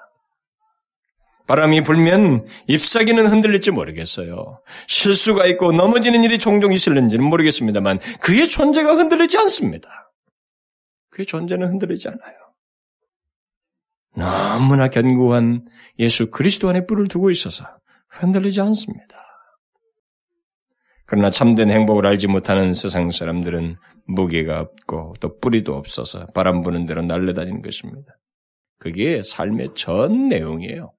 바람이 불면 잎사귀는 흔들릴지 모르겠어요. 실수가 있고 넘어지는 일이 종종 있을는지는 모르겠습니다만 그의 존재가 흔들리지 않습니다. 그의 존재는 흔들리지 않아요. 너무나 견고한 예수 그리스도 안에 뿔을 두고 있어서 흔들리지 않습니다. 그러나 참된 행복을 알지 못하는 세상 사람들은 무게가 없고 또 뿌리도 없어서 바람 부는 대로 날려다니는 것입니다. 그게 삶의 전 내용이에요.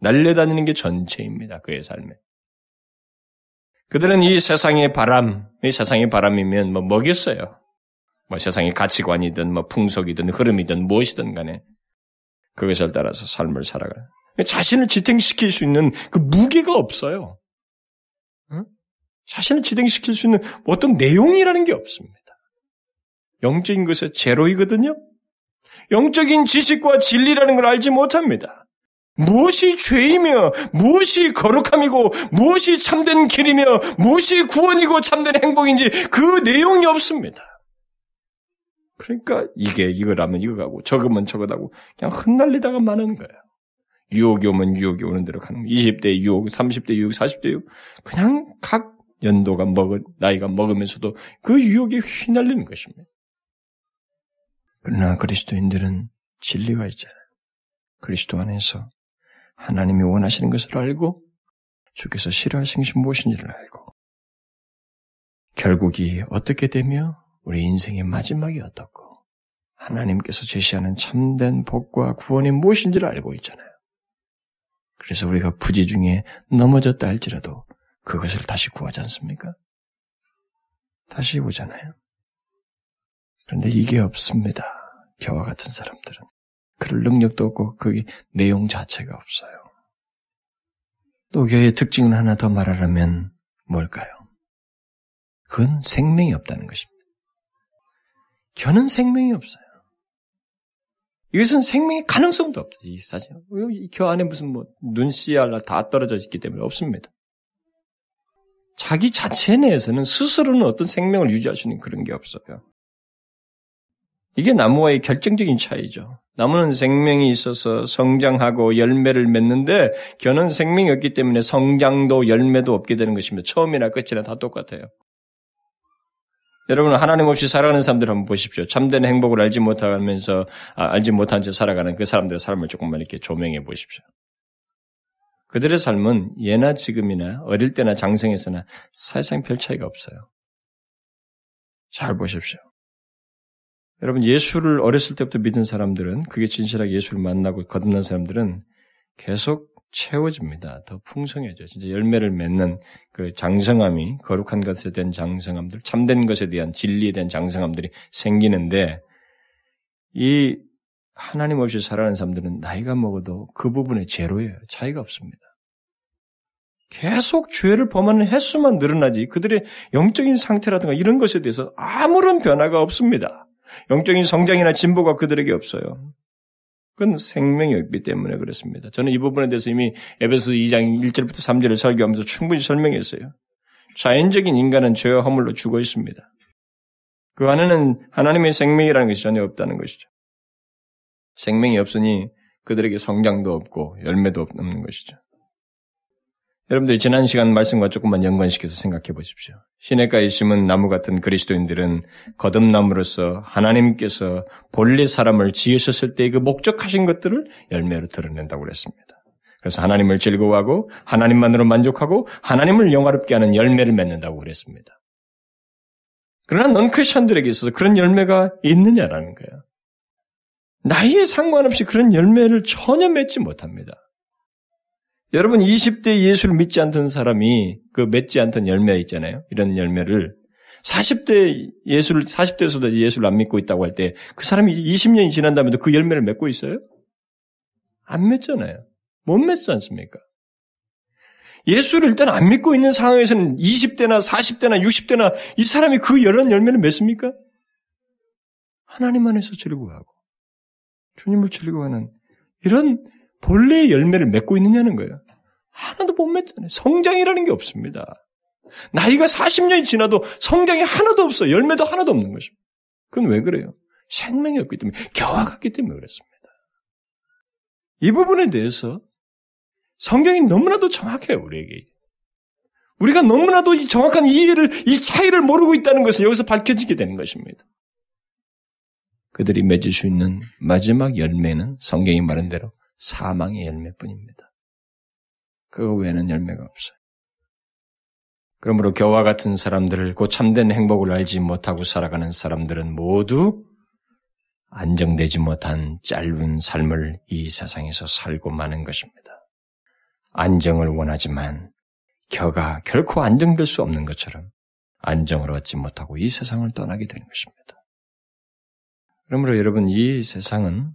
날려다니는 게 전체입니다. 그의 삶에. 그들은 이 세상의 바람, 이 세상의 바람이면 뭐 뭐겠어요? 뭐 세상의 가치관이든 뭐 풍속이든 흐름이든 무엇이든 간에 그것을 따라서 삶을 살아가는 자신을 지탱시킬 수 있는 그 무게가 없어요. 자신을 지탱시킬 수 있는 어떤 내용이라는 게 없습니다. 영적인 것의 제로이거든요. 영적인 지식과 진리라는 걸 알지 못합니다. 무엇이 죄이며 무엇이 거룩함이고 무엇이 참된 길이며 무엇이 구원이고 참된 행복인지 그 내용이 없습니다. 그러니까 이게 이거라면 이거가고 저거면 저거다고 그냥 흩날리다가 마는 거예요. 유혹이 오면 유혹이 오는 대로 가는 거예요. 20대 유혹, 30대 유혹, 40대 유혹 그냥 각 연도가 먹은 나이가 먹으면서도 그 유혹에 휘날리는 것입니다. 그러나 그리스도인들은 진리가 있잖아요. 그리스도 안에서 하나님이 원하시는 것을 알고 주께서 싫어하시는 것이 무엇인지를 알고 결국이 어떻게 되며 우리 인생의 마지막이 어떻고 하나님께서 제시하는 참된 복과 구원이 무엇인지를 알고 있잖아요. 그래서 우리가 부지 중에 넘어졌다 할지라도 그것을 다시 구하지 않습니까? 다시 오잖아요. 그런데 이게 없습니다. 저와 같은 사람들은. 그럴 능력도 없고 그게 내용 자체가 없어요. 또 교회의 특징을 하나 더 말하려면 뭘까요? 그건 생명이 없다는 것입니다. 교는 생명이 없어요. 이것은 생명의 가능성도 없지, 사실. 이교 안에 무슨 뭐, 눈 씨알라 다 떨어져 있기 때문에 없습니다. 자기 자체 내에서는 스스로는 어떤 생명을 유지할 수 있는 그런 게 없어요. 이게 나무와의 결정적인 차이죠. 나무는 생명이 있어서 성장하고 열매를 맺는데 겨는 생명이 없기 때문에 성장도 열매도 없게 되는 것입니다. 처음이나 끝이나 다 똑같아요. 여러분 하나님 없이 살아가는 사람들 한번 보십시오. 참된 행복을 알지 못하면서 아, 알지 못한 채 살아가는 그 사람들의 삶을 조금만 이렇게 조명해 보십시오. 그들의 삶은 예나 지금이나 어릴 때나 장성에서나 사실상 별 차이가 없어요. 잘 보십시오. 여러분 예수를 어렸을 때부터 믿은 사람들은 그게 진실하게 예수를 만나고 거듭난 사람들은 계속 채워집니다. 더 풍성해져. 진짜 열매를 맺는 그 장성함이 거룩한 것에 대한 장성함들, 참된 것에 대한 진리에 대한 장성함들이 생기는데 이 하나님 없이 살아가는 사람들은 나이가 먹어도 그 부분에 제로예요. 차이가 없습니다. 계속 죄를 범하는 횟수만 늘어나지 그들의 영적인 상태라든가 이런 것에 대해서 아무런 변화가 없습니다. 영적인 성장이나 진보가 그들에게 없어요. 그건 생명이 없기 때문에 그렇습니다. 저는 이 부분에 대해서 이미 에베소 2장 1절부터 3절을 설교하면서 충분히 설명했어요. 자연적인 인간은 죄와 허물로 죽어 있습니다. 그 안에는 하나님의 생명이라는 것이 전혀 없다는 것이죠. 생명이 없으니 그들에게 성장도 없고 열매도 없는 것이죠. 여러분들이 지난 시간 말씀과 조금만 연관시켜서 생각해 보십시오. 시냇가에 심은 나무 같은 그리스도인들은 거듭남으로써 하나님께서 본래 사람을 지으셨을 때그 목적하신 것들을 열매로 드러낸다고 그랬습니다. 그래서 하나님을 즐거워하고 하나님만으로 만족하고 하나님을 영화롭게 하는 열매를 맺는다고 그랬습니다. 그러나 넌 크리스천들에게 있어서 그런 열매가 있느냐라는 거예요. 나이에 상관없이 그런 열매를 전혀 맺지 못합니다. 여러분 20대 예수를 믿지 않던 사람이 그 맺지 않던 열매 있잖아요. 이런 열매를 40대 예수를 40대에서도 예수를 안 믿고 있다고 할 때 그 사람이 20년이 지난 다음에도 그 열매를 맺고 있어요? 안 맺잖아요. 못 맺지 않습니까? 예수를 일단 안 믿고 있는 상황에서는 20대나 40대나 60대나 이 사람이 그 여러 열매를 맺습니까? 하나님 안에서 즐거워하고 주님을 즐거워하는 이런 본래의 열매를 맺고 있느냐는 거예요. 하나도 못 맺잖아요. 성장이라는 게 없습니다. 나이가 40년이 지나도 성장이 하나도 없어. 열매도 하나도 없는 것입니다. 그건 왜 그래요? 생명이 없기 때문에, 겨와 같기 때문에 그렇습니다. 이 부분에 대해서 성경이 너무나도 정확해요, 우리에게. 우리가 너무나도 이 정확한 이해를, 이 차이를 모르고 있다는 것을 여기서 밝혀지게 되는 것입니다. 그들이 맺을 수 있는 마지막 열매는 성경이 말한 대로 사망의 열매뿐입니다. 그거 외에는 열매가 없어요. 그러므로 교와 같은 사람들을 곧 참된 행복을 알지 못하고 살아가는 사람들은 모두 안정되지 못한 짧은 삶을 이 세상에서 살고 마는 것입니다. 안정을 원하지만 겨가 결코 안정될 수 없는 것처럼 안정을 얻지 못하고 이 세상을 떠나게 되는 것입니다. 그러므로 여러분 이 세상은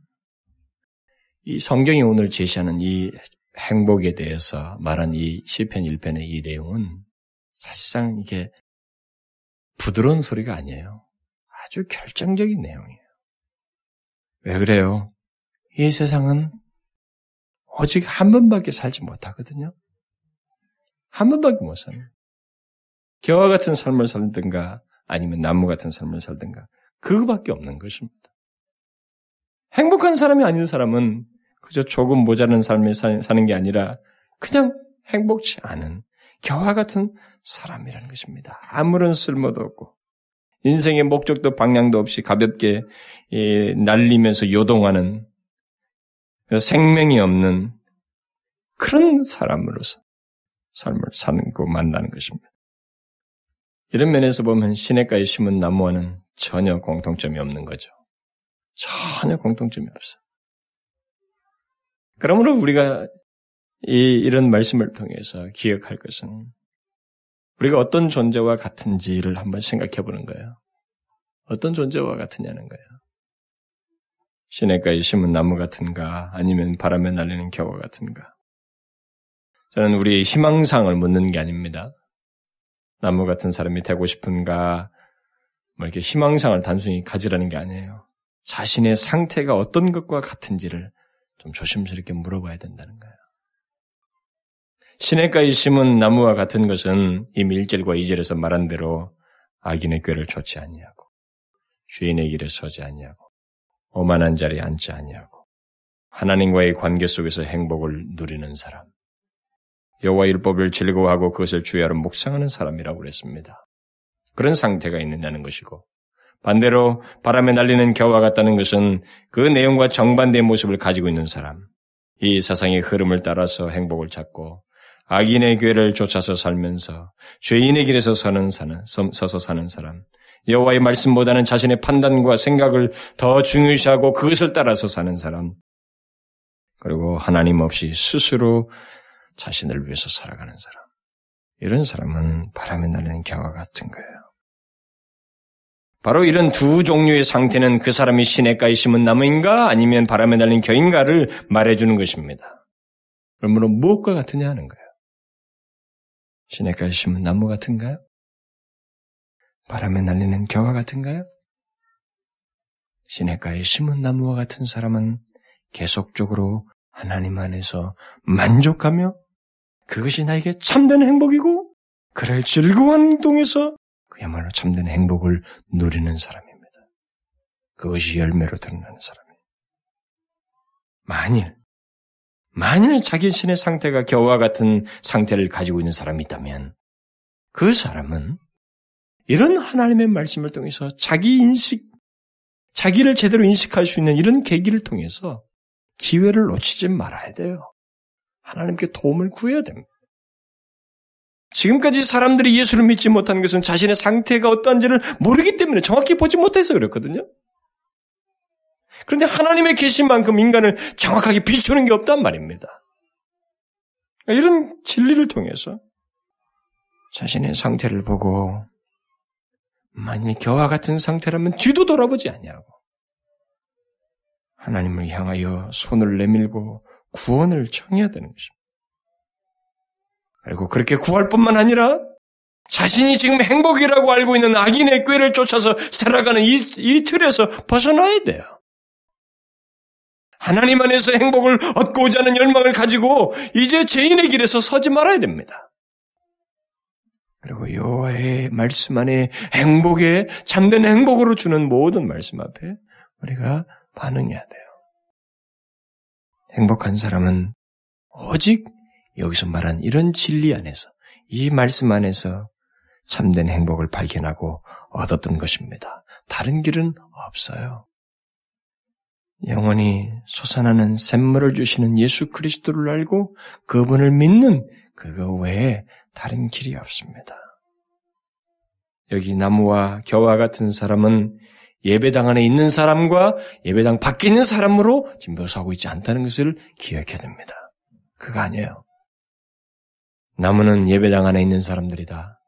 이 성경이 오늘 제시하는 이 행복에 대해서 말한 이 시편 1편의 이 내용은 사실상 이게 부드러운 소리가 아니에요. 아주 결정적인 내용이에요. 왜 그래요? 이 세상은 오직 한 번밖에 살지 못하거든요. 한 번밖에 못 사는. 겨와 같은 삶을 살든가 아니면 나무 같은 삶을 살든가 그거밖에 없는 것입니다. 행복한 사람이 아닌 사람은 그저 조금 모자란 삶을 사는 게 아니라 그냥 행복치 않은 겨와 같은 사람이라는 것입니다. 아무런 쓸모도 없고 인생의 목적도 방향도 없이 가볍게 날리면서 요동하는 생명이 없는 그런 사람으로서 삶을 사는 거 만나는 것입니다. 이런 면에서 보면 시냇가에 심은 나무와는 전혀 공통점이 없는 거죠. 전혀 공통점이 없어. 그러므로 우리가 이, 이런 말씀을 통해서 기억할 것은 우리가 어떤 존재와 같은지를 한번 생각해 보는 거예요. 어떤 존재와 같으냐는 거예요. 시냇가에 심은 나무 같은가 아니면 바람에 날리는 겨와 같은가. 저는 우리의 희망상을 묻는 게 아닙니다. 나무 같은 사람이 되고 싶은가, 뭐 이렇게 희망상을 단순히 가지라는 게 아니에요. 자신의 상태가 어떤 것과 같은지를 좀 조심스럽게 물어봐야 된다는 거예요. 시냇가에 심은 나무와 같은 것은 이미 1절과 2절에서 말한 대로 악인의 꾀를 좇지 아니하고 주인의 길에 서지 아니하고 오만한 자리에 앉지 아니하고 하나님과의 관계 속에서 행복을 누리는 사람 여호와 율법을 즐거워하고 그것을 주야로 묵상하는 사람이라고 그랬습니다. 그런 상태가 있느냐는 것이고 반대로 바람에 날리는 겨와 같다는 것은 그 내용과 정반대의 모습을 가지고 있는 사람, 이 세상의 흐름을 따라서 행복을 찾고 악인의 괴를 쫓아서 살면서 죄인의 길에서 서는 사는 서서 사는 사람, 여호와의 말씀보다는 자신의 판단과 생각을 더 중요시하고 그것을 따라서 사는 사람, 그리고 하나님 없이 스스로 자신을 위해서 살아가는 사람. 이런 사람은 바람에 날리는 겨와 같은 거예요. 바로 이런 두 종류의 상태는 그 사람이 시냇가에 심은 나무인가 아니면 바람에 날린 겨인가를 말해주는 것입니다. 그러므로 무엇과 같으냐 하는 거예요. 시냇가에 심은 나무 같은가요? 바람에 날리는 겨와 같은가요? 시냇가에 심은 나무와 같은 사람은 계속적으로 하나님 안에서 만족하며 그것이 나에게 참된 행복이고 그를 즐거운 행동에서 그야말로 참된 행복을 누리는 사람입니다. 그것이 열매로 드러나는 사람이에요. 만일, 만일 자기 신의 상태가 겨와 같은 상태를 가지고 있는 사람이 있다면 그 사람은 이런 하나님의 말씀을 통해서 자기 인식, 자기를 제대로 인식할 수 있는 이런 계기를 통해서 기회를 놓치지 말아야 돼요. 하나님께 도움을 구해야 됩니다. 지금까지 사람들이 예수를 믿지 못한 것은 자신의 상태가 어떠한지를 모르기 때문에 정확히 보지 못해서 그렇거든요. 그런데 하나님의 계신 만큼 인간을 정확하게 비추는 게 없단 말입니다. 이런 진리를 통해서 자신의 상태를 보고 만일 겨와 같은 상태라면 뒤도 돌아보지 아니하고 하나님을 향하여 손을 내밀고 구원을 청해야 되는 것입니다. 그리고 그렇게 구할 뿐만 아니라 자신이 지금 행복이라고 알고 있는 악인의 꾀를 쫓아서 살아가는 이, 이 틀에서 벗어나야 돼요. 하나님 안에서 행복을 얻고자 하는 열망을 가지고 이제 죄인의 길에서 서지 말아야 됩니다. 그리고 여호와의 말씀 안에 행복에 참된 행복으로 주는 모든 말씀 앞에 우리가 반응해야 돼요. 행복한 사람은 오직 여기서 말한 이런 진리 안에서, 이 말씀 안에서 참된 행복을 발견하고 얻었던 것입니다. 다른 길은 없어요. 영원히 솟아나는 샘물을 주시는 예수 그리스도를 알고 그분을 믿는 그거 외에 다른 길이 없습니다. 여기 나무와 겨와 같은 사람은 예배당 안에 있는 사람과 예배당 밖에 있는 사람으로 지금 묘사하고 있지 않다는 것을 기억해야 됩니다. 그거 아니에요. 나무는 예배당 안에 있는 사람들이다.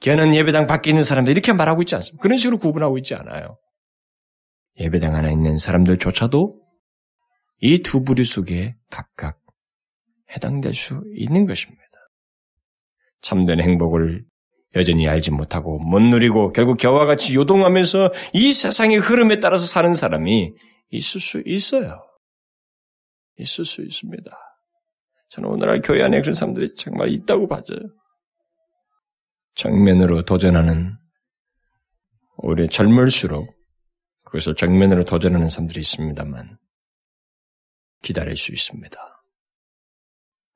걔는 예배당 밖에 있는 사람들 이렇게 말하고 있지 않습니다. 그런 식으로 구분하고 있지 않아요. 예배당 안에 있는 사람들조차도 이 두 부류 속에 각각 해당될 수 있는 것입니다. 참된 행복을 여전히 알지 못하고 못 누리고 결국 겨와 같이 요동하면서 이 세상의 흐름에 따라서 사는 사람이 있을 수 있어요. 있을 수 있습니다. 저는 오늘날 교회 안에 그런 사람들이 정말 있다고 봐져요. 정면으로 도전하는 오히려 젊을수록 그것을 정면으로 도전하는 사람들이 있습니다만 기다릴 수 있습니다.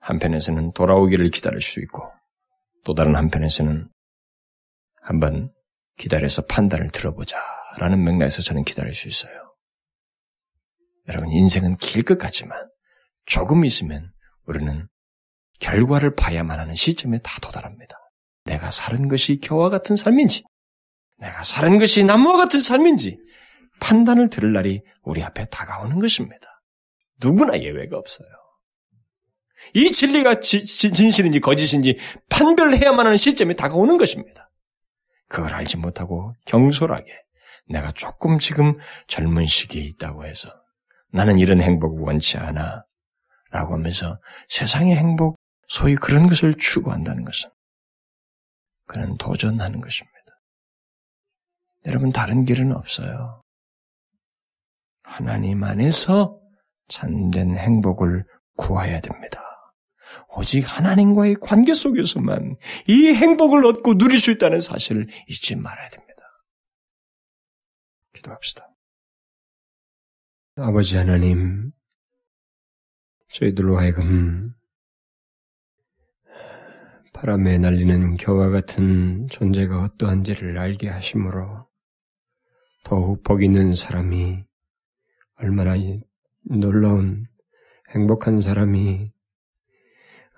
한편에서는 돌아오기를 기다릴 수 있고 또 다른 한편에서는 한번 기다려서 판단을 들어보자 라는 맥락에서 저는 기다릴 수 있어요. 여러분 인생은 길 것 같지만 조금 있으면 우리는 결과를 봐야만 하는 시점에 다 도달합니다. 내가 사는 것이 겨와 같은 삶인지, 내가 사는 것이 나무와 같은 삶인지 판단을 들을 날이 우리 앞에 다가오는 것입니다. 누구나 예외가 없어요. 이 진리가 지, 진실인지 거짓인지 판별해야만 하는 시점이 다가오는 것입니다. 그걸 알지 못하고 경솔하게 내가 조금 지금 젊은 시기에 있다고 해서 나는 이런 행복을 원치 않아 라고 하면서 세상의 행복, 소위 그런 것을 추구한다는 것은 그는 도전하는 것입니다. 여러분 다른 길은 없어요. 하나님 안에서 참된 행복을 구해야 됩니다. 오직 하나님과의 관계 속에서만 이 행복을 얻고 누릴 수 있다는 사실을 잊지 말아야 됩니다. 기도합시다. 아버지 하나님, 저희들로 하여금 바람에 날리는 겨와 같은 존재가 어떠한지를 알게 하심으로 더욱 복 있는 사람이 얼마나 놀라운 행복한 사람이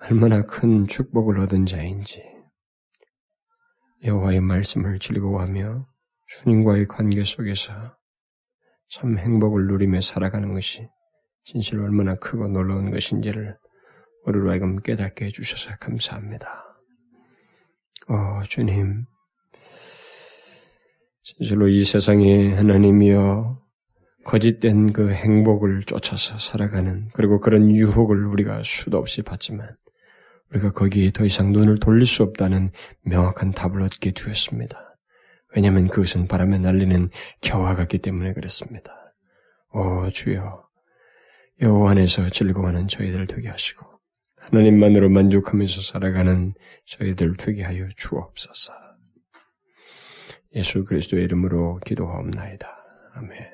얼마나 큰 축복을 얻은 자인지 여호와의 말씀을 즐거워하며 주님과의 관계 속에서 참 행복을 누리며 살아가는 것이 진실로 얼마나 크고 놀라운 것인지를 우리로 하여금 깨닫게 해주셔서 감사합니다. 어, 주님, 진실로 이 세상에 하나님이여 거짓된 그 행복을 쫓아서 살아가는 그리고 그런 유혹을 우리가 수도 없이 받지만 우리가 거기에 더 이상 눈을 돌릴 수 없다는 명확한 답을 얻게 되었습니다. 왜냐하면 그것은 바람에 날리는 겨와 같기 때문에 그렇습니다. 오 주여 여호와 안에서 즐거워하는 저희들 되게 하시고 하나님만으로 만족하면서 살아가는 저희들 되게 하여 주옵소서. 예수 그리스도의 이름으로 기도하옵나이다. 아멘.